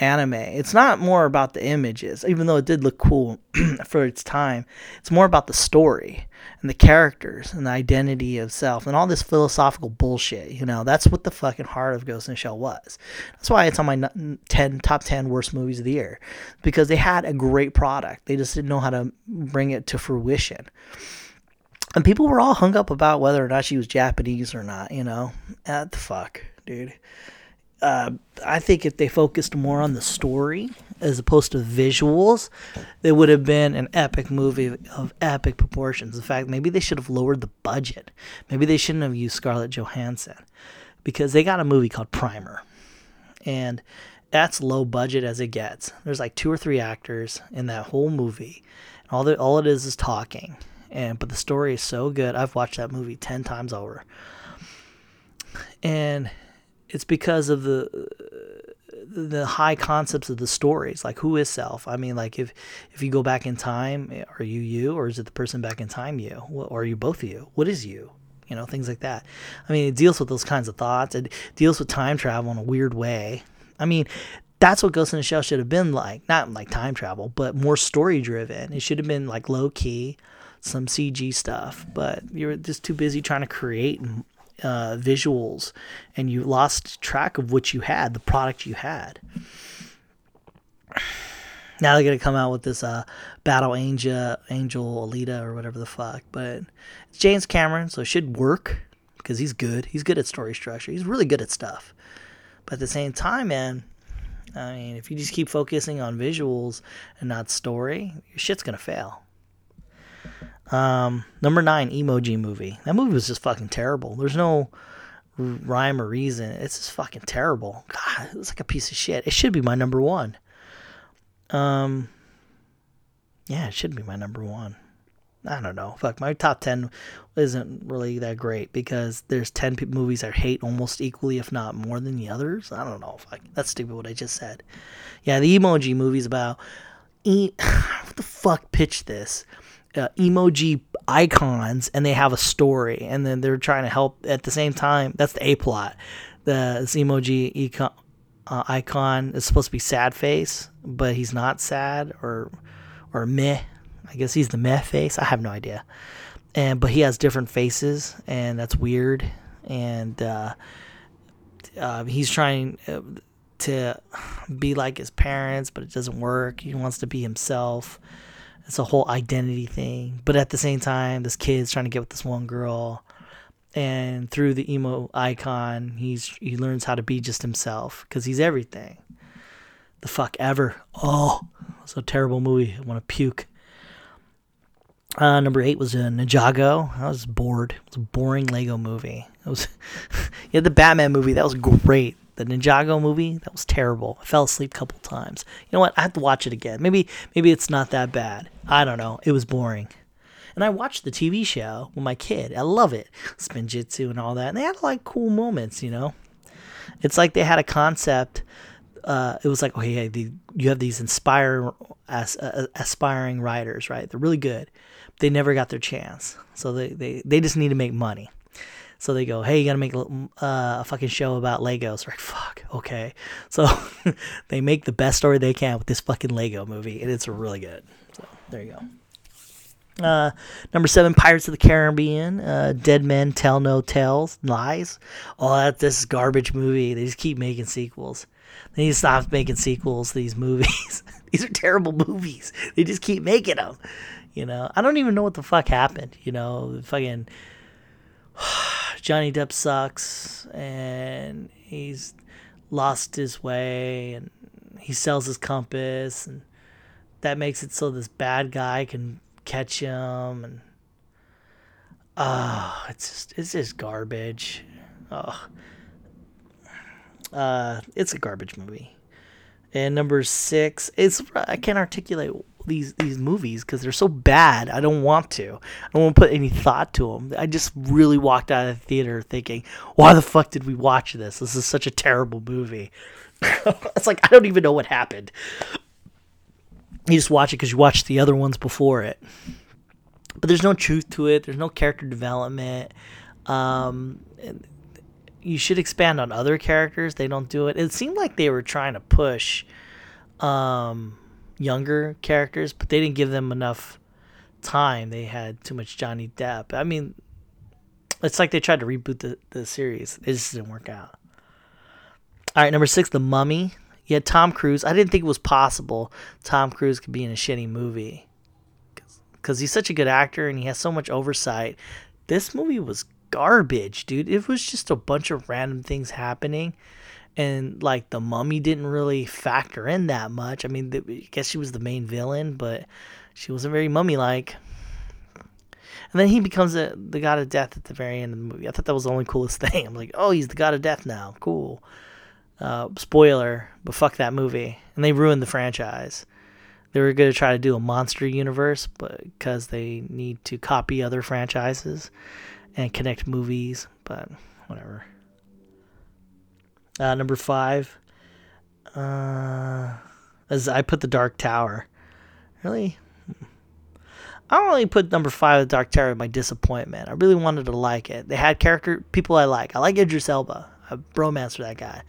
anime. It's not more about the images, even though it did look cool for its time. It's more about the story and the characters and the identity of self and all this philosophical bullshit. You know, that's what the fucking heart of Ghost in the Shell was. That's why it's on my 10 top 10 worst movies of the year because they had a great product. They just didn't know how to bring it to fruition. And people were all hung up about whether or not she was Japanese or not, you know. What the fuck, dude uh, I think if they focused more on the story as opposed to visuals, it would have been an epic movie of epic proportions. In fact, maybe they should have lowered the budget. Maybe they shouldn't have used Scarlett Johansson because they got a movie called Primer. And that's low budget as it gets. There's like two or three actors in that whole movie. And all that all it is is talking. And but the story is so good. I've watched that movie 10 times over. And it's because of the the high concepts of the stories like who is self i mean like if if you go back in time are you you or is it the person back in time you or are you both you what is you you know things like that i mean it deals with those kinds of thoughts it deals with time travel in a weird way i mean that's what Ghost in the Shell should have been like. Not like time travel, but more story driven. It should have been like low key, some CG stuff. But you're just too busy trying to create uh, visuals and you lost track of what you had, the product you had. Now they're gonna come out with this uh, Battle Angel, Angel Alita or whatever the fuck, but it's James Cameron, so it should work because he's good. He's good at story structure. He's really good at stuff. But at the same time, man, I mean, if you just keep focusing on visuals and not story, your shit's gonna fail. Um, number nine, Emoji Movie. That movie was just fucking terrible. There's no rhyme or reason. It's just fucking terrible. God, it was like a piece of shit. It should be my number one. Um, yeah, it should be my number one. I don't know. Fuck, my top 10 isn't really that great because there's 10 p- movies I hate almost equally, if not more than the others. I don't know. Fuck, that's stupid what I just said. Yeah, the emoji movie's about. E- what the fuck pitched this? Uh, emoji icons and they have a story and then they're trying to help at the same time. That's the A plot. The emoji econ, uh, icon is supposed to be sad face, but he's not sad or or meh I guess he's the meh face. I have no idea. And but he has different faces, and that's weird. And uh, uh, he's trying uh, to be like his parents, but it doesn't work. He wants to be himself. It's a whole identity thing. But at the same time, this kid's trying to get with this one girl. And through the emo icon, he's he learns how to be just himself because he's everything. The fuck ever. Oh, it's a terrible movie. I want to puke. Uh, number eight was a uh, Ninjago. I was bored. It was a boring Lego movie. It was, you had the Batman movie. That was great. The Ninjago movie that was terrible. I fell asleep a couple times. You know what? I have to watch it again. Maybe maybe it's not that bad. I don't know. It was boring. And I watched the TV show with my kid. I love it. Spinjitzu and all that. And they had like cool moments, you know. It's like they had a concept. Uh, it was like, okay, you have these inspire, as, uh, aspiring writers, right? They're really good they never got their chance. So they, they, they just need to make money. So they go, hey, you got to make a, uh, a fucking show about Legos. We're like, fuck, okay. So they make the best story they can with this fucking Lego movie, and it's really good. So there you go. Uh, number seven, Pirates of the Caribbean. Uh, Dead Men Tell No Tales, Lies. Oh, that this is garbage movie. They just keep making sequels. They need to stop making sequels these movies. these are terrible movies. They just keep making them. You know, I don't even know what the fuck happened. You know, fucking Johnny Depp sucks, and he's lost his way, and he sells his compass, and that makes it so this bad guy can catch him, and oh, it's just it's just garbage. Oh, uh, it's a garbage movie. And number six, it's I can't articulate these these movies because they're so bad. I don't want to. I don't want to put any thought to them. I just really walked out of the theater thinking, "Why the fuck did we watch this? This is such a terrible movie." it's like I don't even know what happened. You just watch it because you watched the other ones before it, but there's no truth to it. There's no character development. Um, you should expand on other characters. They don't do it. It seemed like they were trying to push um, younger characters, but they didn't give them enough time. They had too much Johnny Depp. I mean, it's like they tried to reboot the, the series. It just didn't work out. All right, number six, The Mummy. Had Tom Cruise. I didn't think it was possible Tom Cruise could be in a shitty movie because he's such a good actor and he has so much oversight. This movie was garbage, dude. It was just a bunch of random things happening and like the mummy didn't really factor in that much. I mean, I guess she was the main villain, but she wasn't very mummy like. And then he becomes a, the god of death at the very end of the movie. I thought that was the only coolest thing. I'm like, oh, he's the god of death now. Cool. Uh, spoiler, but fuck that movie. And they ruined the franchise. They were going to try to do a monster universe, but because they need to copy other franchises and connect movies, but whatever. Uh, number five, uh, as I put the Dark Tower. Really? I don't really put number five, the Dark Tower, my disappointment. I really wanted to like it. They had character people I like. I like Idris Elba. I bromance for that guy.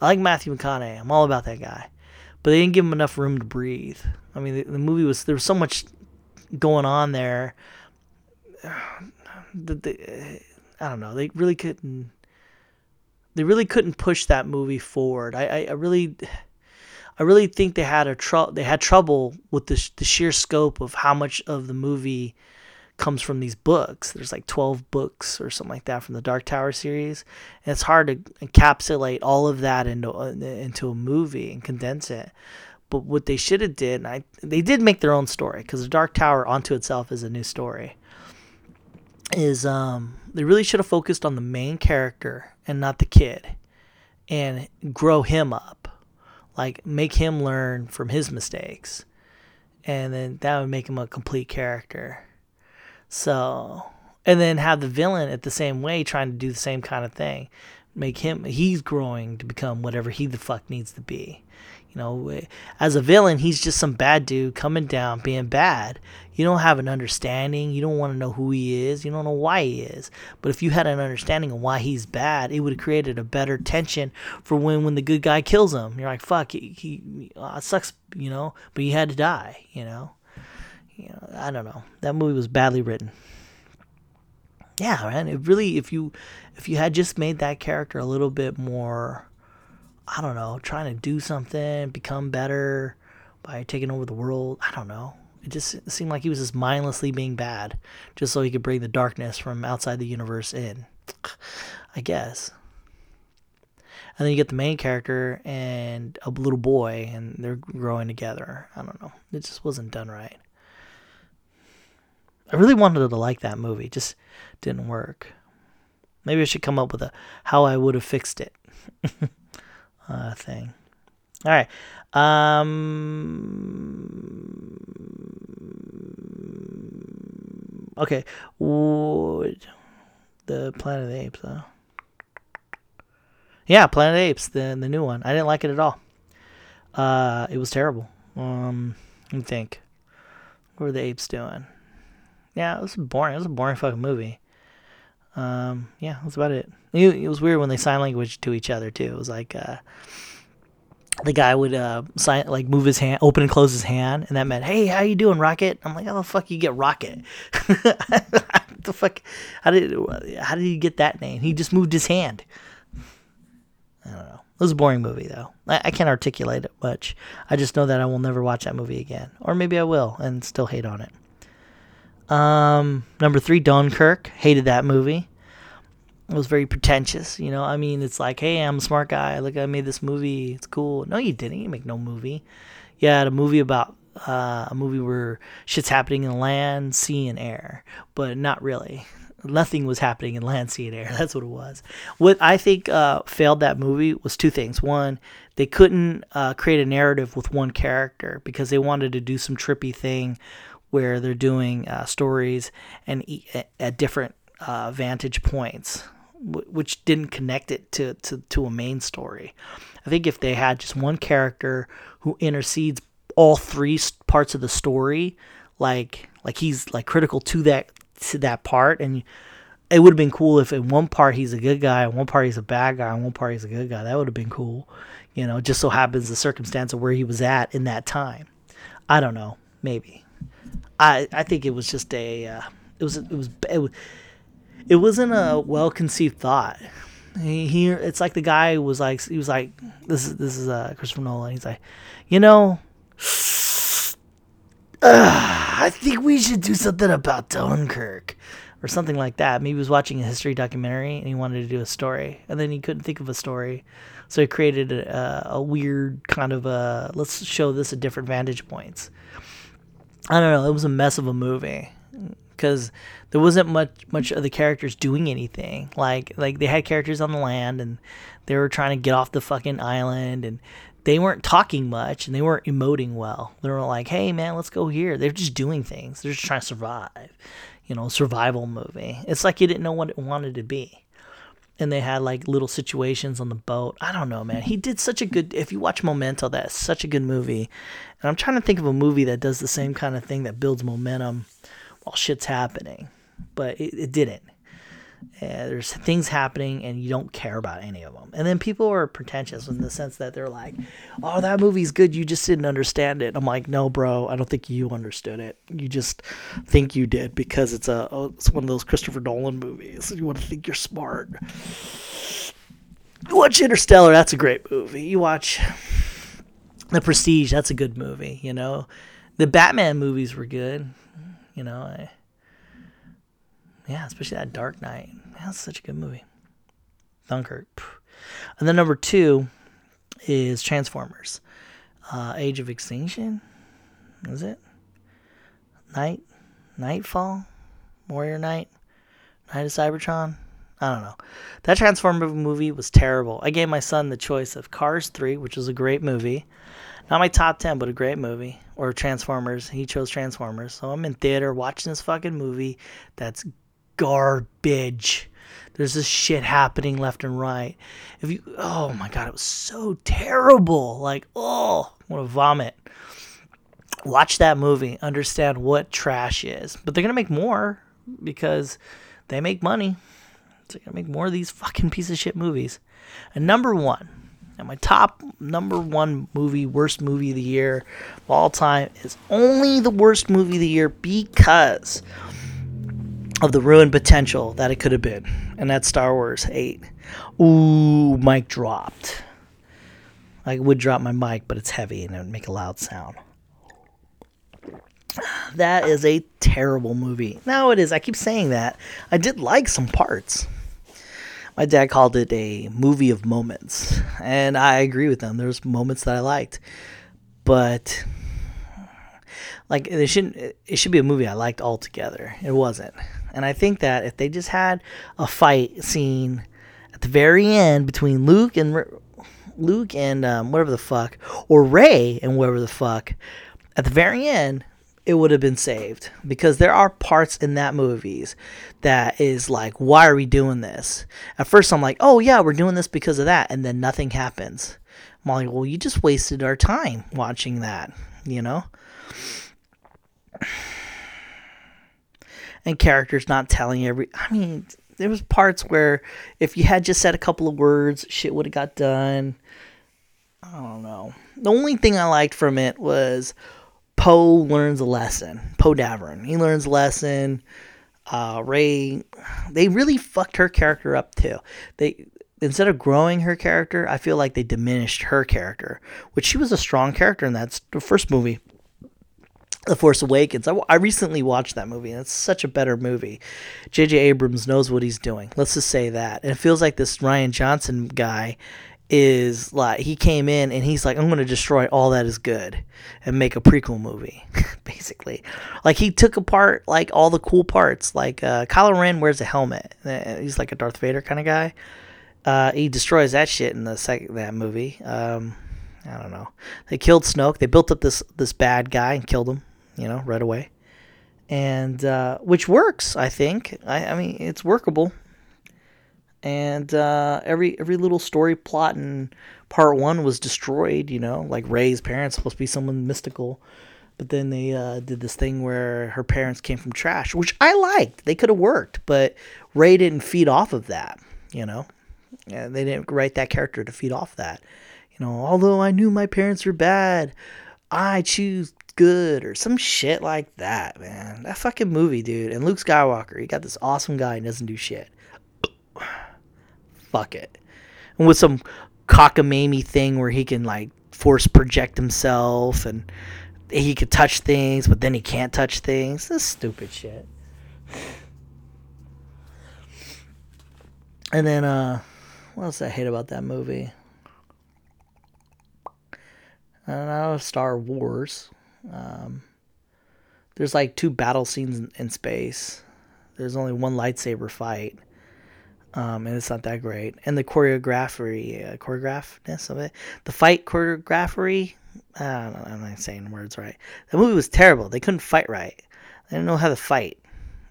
I like Matthew McConaughey. I'm all about that guy. But they didn't give him enough room to breathe. I mean, the, the movie was there was so much going on there. That they, I don't know. They really couldn't they really couldn't push that movie forward. I, I, I really, I really think they had a tr- they had trouble with the, the sheer scope of how much of the movie comes from these books. There's like 12 books or something like that from the Dark Tower series, and it's hard to encapsulate all of that into uh, into a movie and condense it. But what they should have did, I they did make their own story because the Dark Tower onto itself is a new story. Is um they really should have focused on the main character and not the kid and grow him up. like make him learn from his mistakes. And then that would make him a complete character. So and then have the villain at the same way trying to do the same kind of thing. Make him he's growing to become whatever he the fuck needs to be you know as a villain he's just some bad dude coming down being bad. You don't have an understanding. You don't want to know who he is. You don't know why he is. But if you had an understanding of why he's bad it would have created a better tension for when when the good guy kills him. You're like fuck he, he uh, sucks you know? But he had to die you know? You know i don't know. That movie was badly written. Yeah man it really if you if you had just made that character a little bit more i don't know trying to do something become better by taking over the world i don't know. It just seemed like he was just mindlessly being bad just so he could bring the darkness from outside the universe in i guess. And then you get the main character and a little boy and they're growing together. I don't know. It just wasn't done right. I really wanted to like that movie, just didn't work. Maybe I should come up with a how I would have fixed it uh, thing. All right. Um, okay. Would the Planet of the Apes, though? Yeah, Planet of the Apes, the the new one. I didn't like it at all. Uh, it was terrible. Um, let me think. What were the apes doing? yeah, it was boring. It was a boring fucking movie. Um, yeah, that's about it. it. It was weird when they sign language to each other too. It was like uh, the guy would uh, sign like move his hand, open and close his hand, and that meant, "Hey, how you doing, Rocket?" I'm like, "How the fuck you get Rocket?" the fuck? How did how did he get that name? He just moved his hand. I don't know. It was a boring movie though. I, I can't articulate it much. I just know that I will never watch that movie again, or maybe I will and still hate on it. Um, number three, Dunkirk. Hated that movie. It was very pretentious, you know. I mean, it's like, hey, I'm a smart guy. Look, I made this movie. It's cool. No, you didn't. You make no movie. Had a movie about uh, a movie where shit's happening in land, sea, and air, but not really. Nothing was happening in land, sea, and air. That's what it was. What I think uh, failed that movie was two things. One, they couldn't uh, create a narrative with one character because they wanted to do some trippy thing where they're doing uh, stories and at different uh, vantage points, which didn't connect it to, to, to a main story. I think if they had just one character who intercedes all three parts of the story, like like he's like critical to that to that part, and it would have been cool if in one part he's a good guy, and one part he's a bad guy, and one part he's a good guy. That would have been cool, you know. Just so happens the circumstance of where he was at in that time. I don't know, maybe. I I think it was just a uh, it was it was it, was, it wasn't a well conceived thought. He, he it's like the guy was like he was like this is this is uh, Christopher Nolan. He's like, you know, uh, I think we should do something about Dunkirk or something like that. Maybe he was watching a history documentary and he wanted to do a story, and then he couldn't think of a story, so he created a, a weird kind of a let's show this at different vantage points. I don't know. It was a mess of a movie because there wasn't much much of the characters doing anything. Like like they had characters on the land and they were trying to get off the fucking island and they weren't talking much and they weren't emoting well. They were like, "Hey man, let's go here." They're just doing things. They're just trying to survive. You know, survival movie. It's like you didn't know what it wanted to be and they had like little situations on the boat. I don't know, man. He did such a good. If you watch Memento, that's such a good movie. And I'm trying to think of a movie that does the same kind of thing that builds momentum while shit's happening, but it, it didn't. Uh, there's things happening and you don't care about any of them. And then people are pretentious in the sense that they're like, "Oh, that movie's good. You just didn't understand it." I'm like, "No, bro. I don't think you understood it. You just think you did because it's a oh, it's one of those Christopher Nolan movies. You want to think you're smart." You watch Interstellar. That's a great movie. You watch The Prestige. That's a good movie. You know, the Batman movies were good. You know, I yeah, especially that Dark Knight. That's such a good movie. Dunkirk. And then number two is Transformers. Uh, Age of Extinction. Is it? Night? Nightfall? Warrior Knight? Night of Cybertron? I don't know. That Transformer movie was terrible. I gave my son the choice of Cars 3, which was a great movie. Not my top 10, but a great movie. Or Transformers. He chose Transformers. So I'm in theater watching this fucking movie that's garbage. There's this shit happening left and right. If you, oh my god, it was so terrible. Like, oh, I want to vomit. Watch that movie, understand what trash is. But they're gonna make more because they make money. So they're gonna make more of these fucking piece of shit movies. And number one, and my top number one movie, worst movie of the year of all time, is only the worst movie of the year because of the ruined potential that it could have been. And that's Star Wars 8. Ooh, mic dropped. I would drop my mic, but it's heavy and it would make a loud sound. That is a terrible movie. Now it is. I keep saying that. I did like some parts. My dad called it a movie of moments, and I agree with them. There's moments that I liked, but like it shouldn't. It should be a movie I liked altogether. It wasn't, and I think that if they just had a fight scene at the very end between Luke and Luke and um, whatever the fuck, or Rey and whatever the fuck, at the very end, it would have been saved. Because there are parts in that movies that is like why are we doing this? At first i'm like oh yeah we're doing this because of that. And then nothing happens. I'm like well you just wasted our time watching that you know? And characters not telling every i mean there was parts where if you had just said a couple of words shit would have got done. I don't know. The only thing i liked from it was Poe learns a lesson. Poe Dameron. He learns a lesson. Uh, Rey, they really fucked her character up too. They instead of growing her character, I feel like they diminished her character, which she was a strong character in that the first movie. The Force Awakens. I, I recently watched that movie, and it's such a better movie. J.J. Abrams knows what he's doing. Let's just say that. And it feels like this Rian Johnson guy is like he came in and he's like I'm to destroy all that is good and make a prequel movie basically. Like he took apart like all the cool parts. Like uh Kylo Ren wears a helmet. Uh, he's like a Darth Vader kind of guy. Uh he destroys that shit in the second that movie. Um I don't know. They killed Snoke. They built up this this bad guy and killed him you know right away. And uh which works I think. I, I mean it's workable and uh, every every little story plot in part one was destroyed. You know, like Rey's parents supposed to be someone mystical, but then they uh, did this thing where her parents came from trash, which I liked. They could have worked, but Ray didn't feed off of that. You know, yeah, they didn't write that character to feed off that. You know, although I knew my parents were bad, I choose good or some shit like that, man. That fucking movie, dude. And Luke Skywalker, he got this awesome guy and doesn't do shit fuck it. And with some cockamamie thing where he can like force project himself and he could touch things, but then he can't touch things. This stupid shit. And then, uh, what else I hate about that movie? I don't know, Star Wars. Um, there's like two battle scenes in, in space. There's only one lightsaber fight um, and it's not that great. And the choreography, uh, choreographness of it, the fight choreography. Know. I'm not saying words right. The movie was terrible. They couldn't fight right. They didn't know how to fight.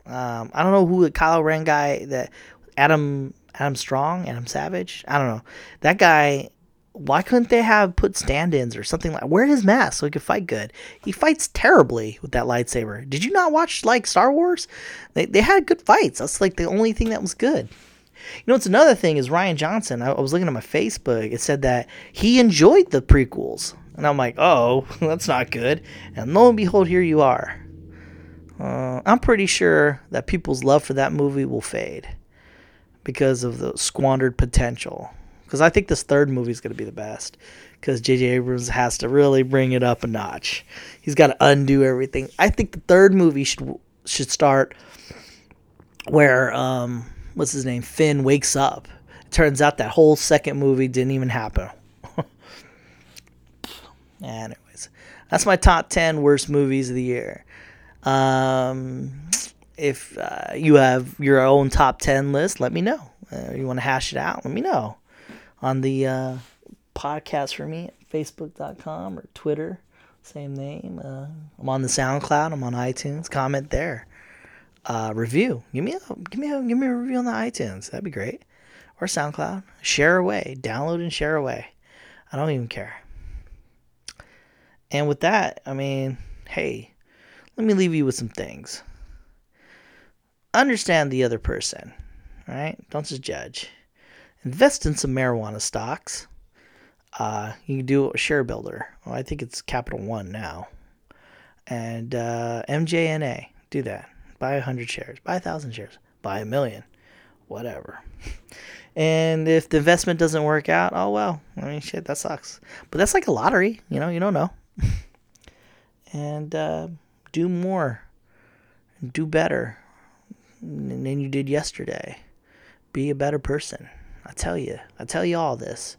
Um, I don't know who the Kylo Ren guy that Adam Adam Strong, Adam Savage. I don't know that guy. Why couldn't they have put stand-ins or something like? Wear his mask so he could fight good. He fights terribly with that lightsaber. Did you not watch like Star Wars? They they had good fights. That's like the only thing that was good. You know, it's another thing is Rian Johnson. I, I was looking at my Facebook. It said that he enjoyed the prequels, and I'm like, oh, that's not good. And lo and behold, here you are. Uh, I'm pretty sure that people's love for that movie will fade because of the squandered potential. Because I think this third movie is going to be the best. Because J.J. Abrams has to really bring it up a notch. He's got to undo everything. I think the third movie should should start where um, what's his name, Finn wakes up. It turns out that whole second movie didn't even happen. Anyways, that's my top 10 worst movies of the year. Um, if uh, you have your own top 10 list, let me know. uh, you want to hash it out, let me know on the uh, podcast for me facebook.com or Twitter, same name. Uh, I'm on the SoundCloud. I'm on iTunes. Comment there. Uh, review. Give me a give me a give me a review on the iTunes. That'd be great. Or SoundCloud. Share away. Download and share away. I don't even care. And with that, I mean, hey, let me leave you with some things. Understand the other person, right? Don't just judge. Invest in some marijuana stocks. Uh, you can do a share builder. Well, I think it's Capital One now. And uh, MJNA, do that. Buy a hundred shares. Buy a thousand shares. Buy a million. Whatever. And if the investment doesn't work out, oh well. I mean, shit, that sucks. But that's like a lottery. You know, you don't know. and uh, do more. Do better than you did yesterday. Be a better person. I tell you. I tell you all this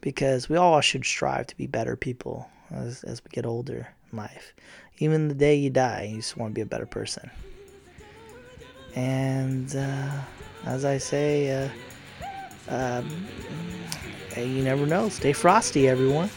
because we all should strive to be better people as, as we get older in life. Even the day you die, you just want to be a better person. And uh, as I say, uh, um, you never know. Stay frosty, everyone.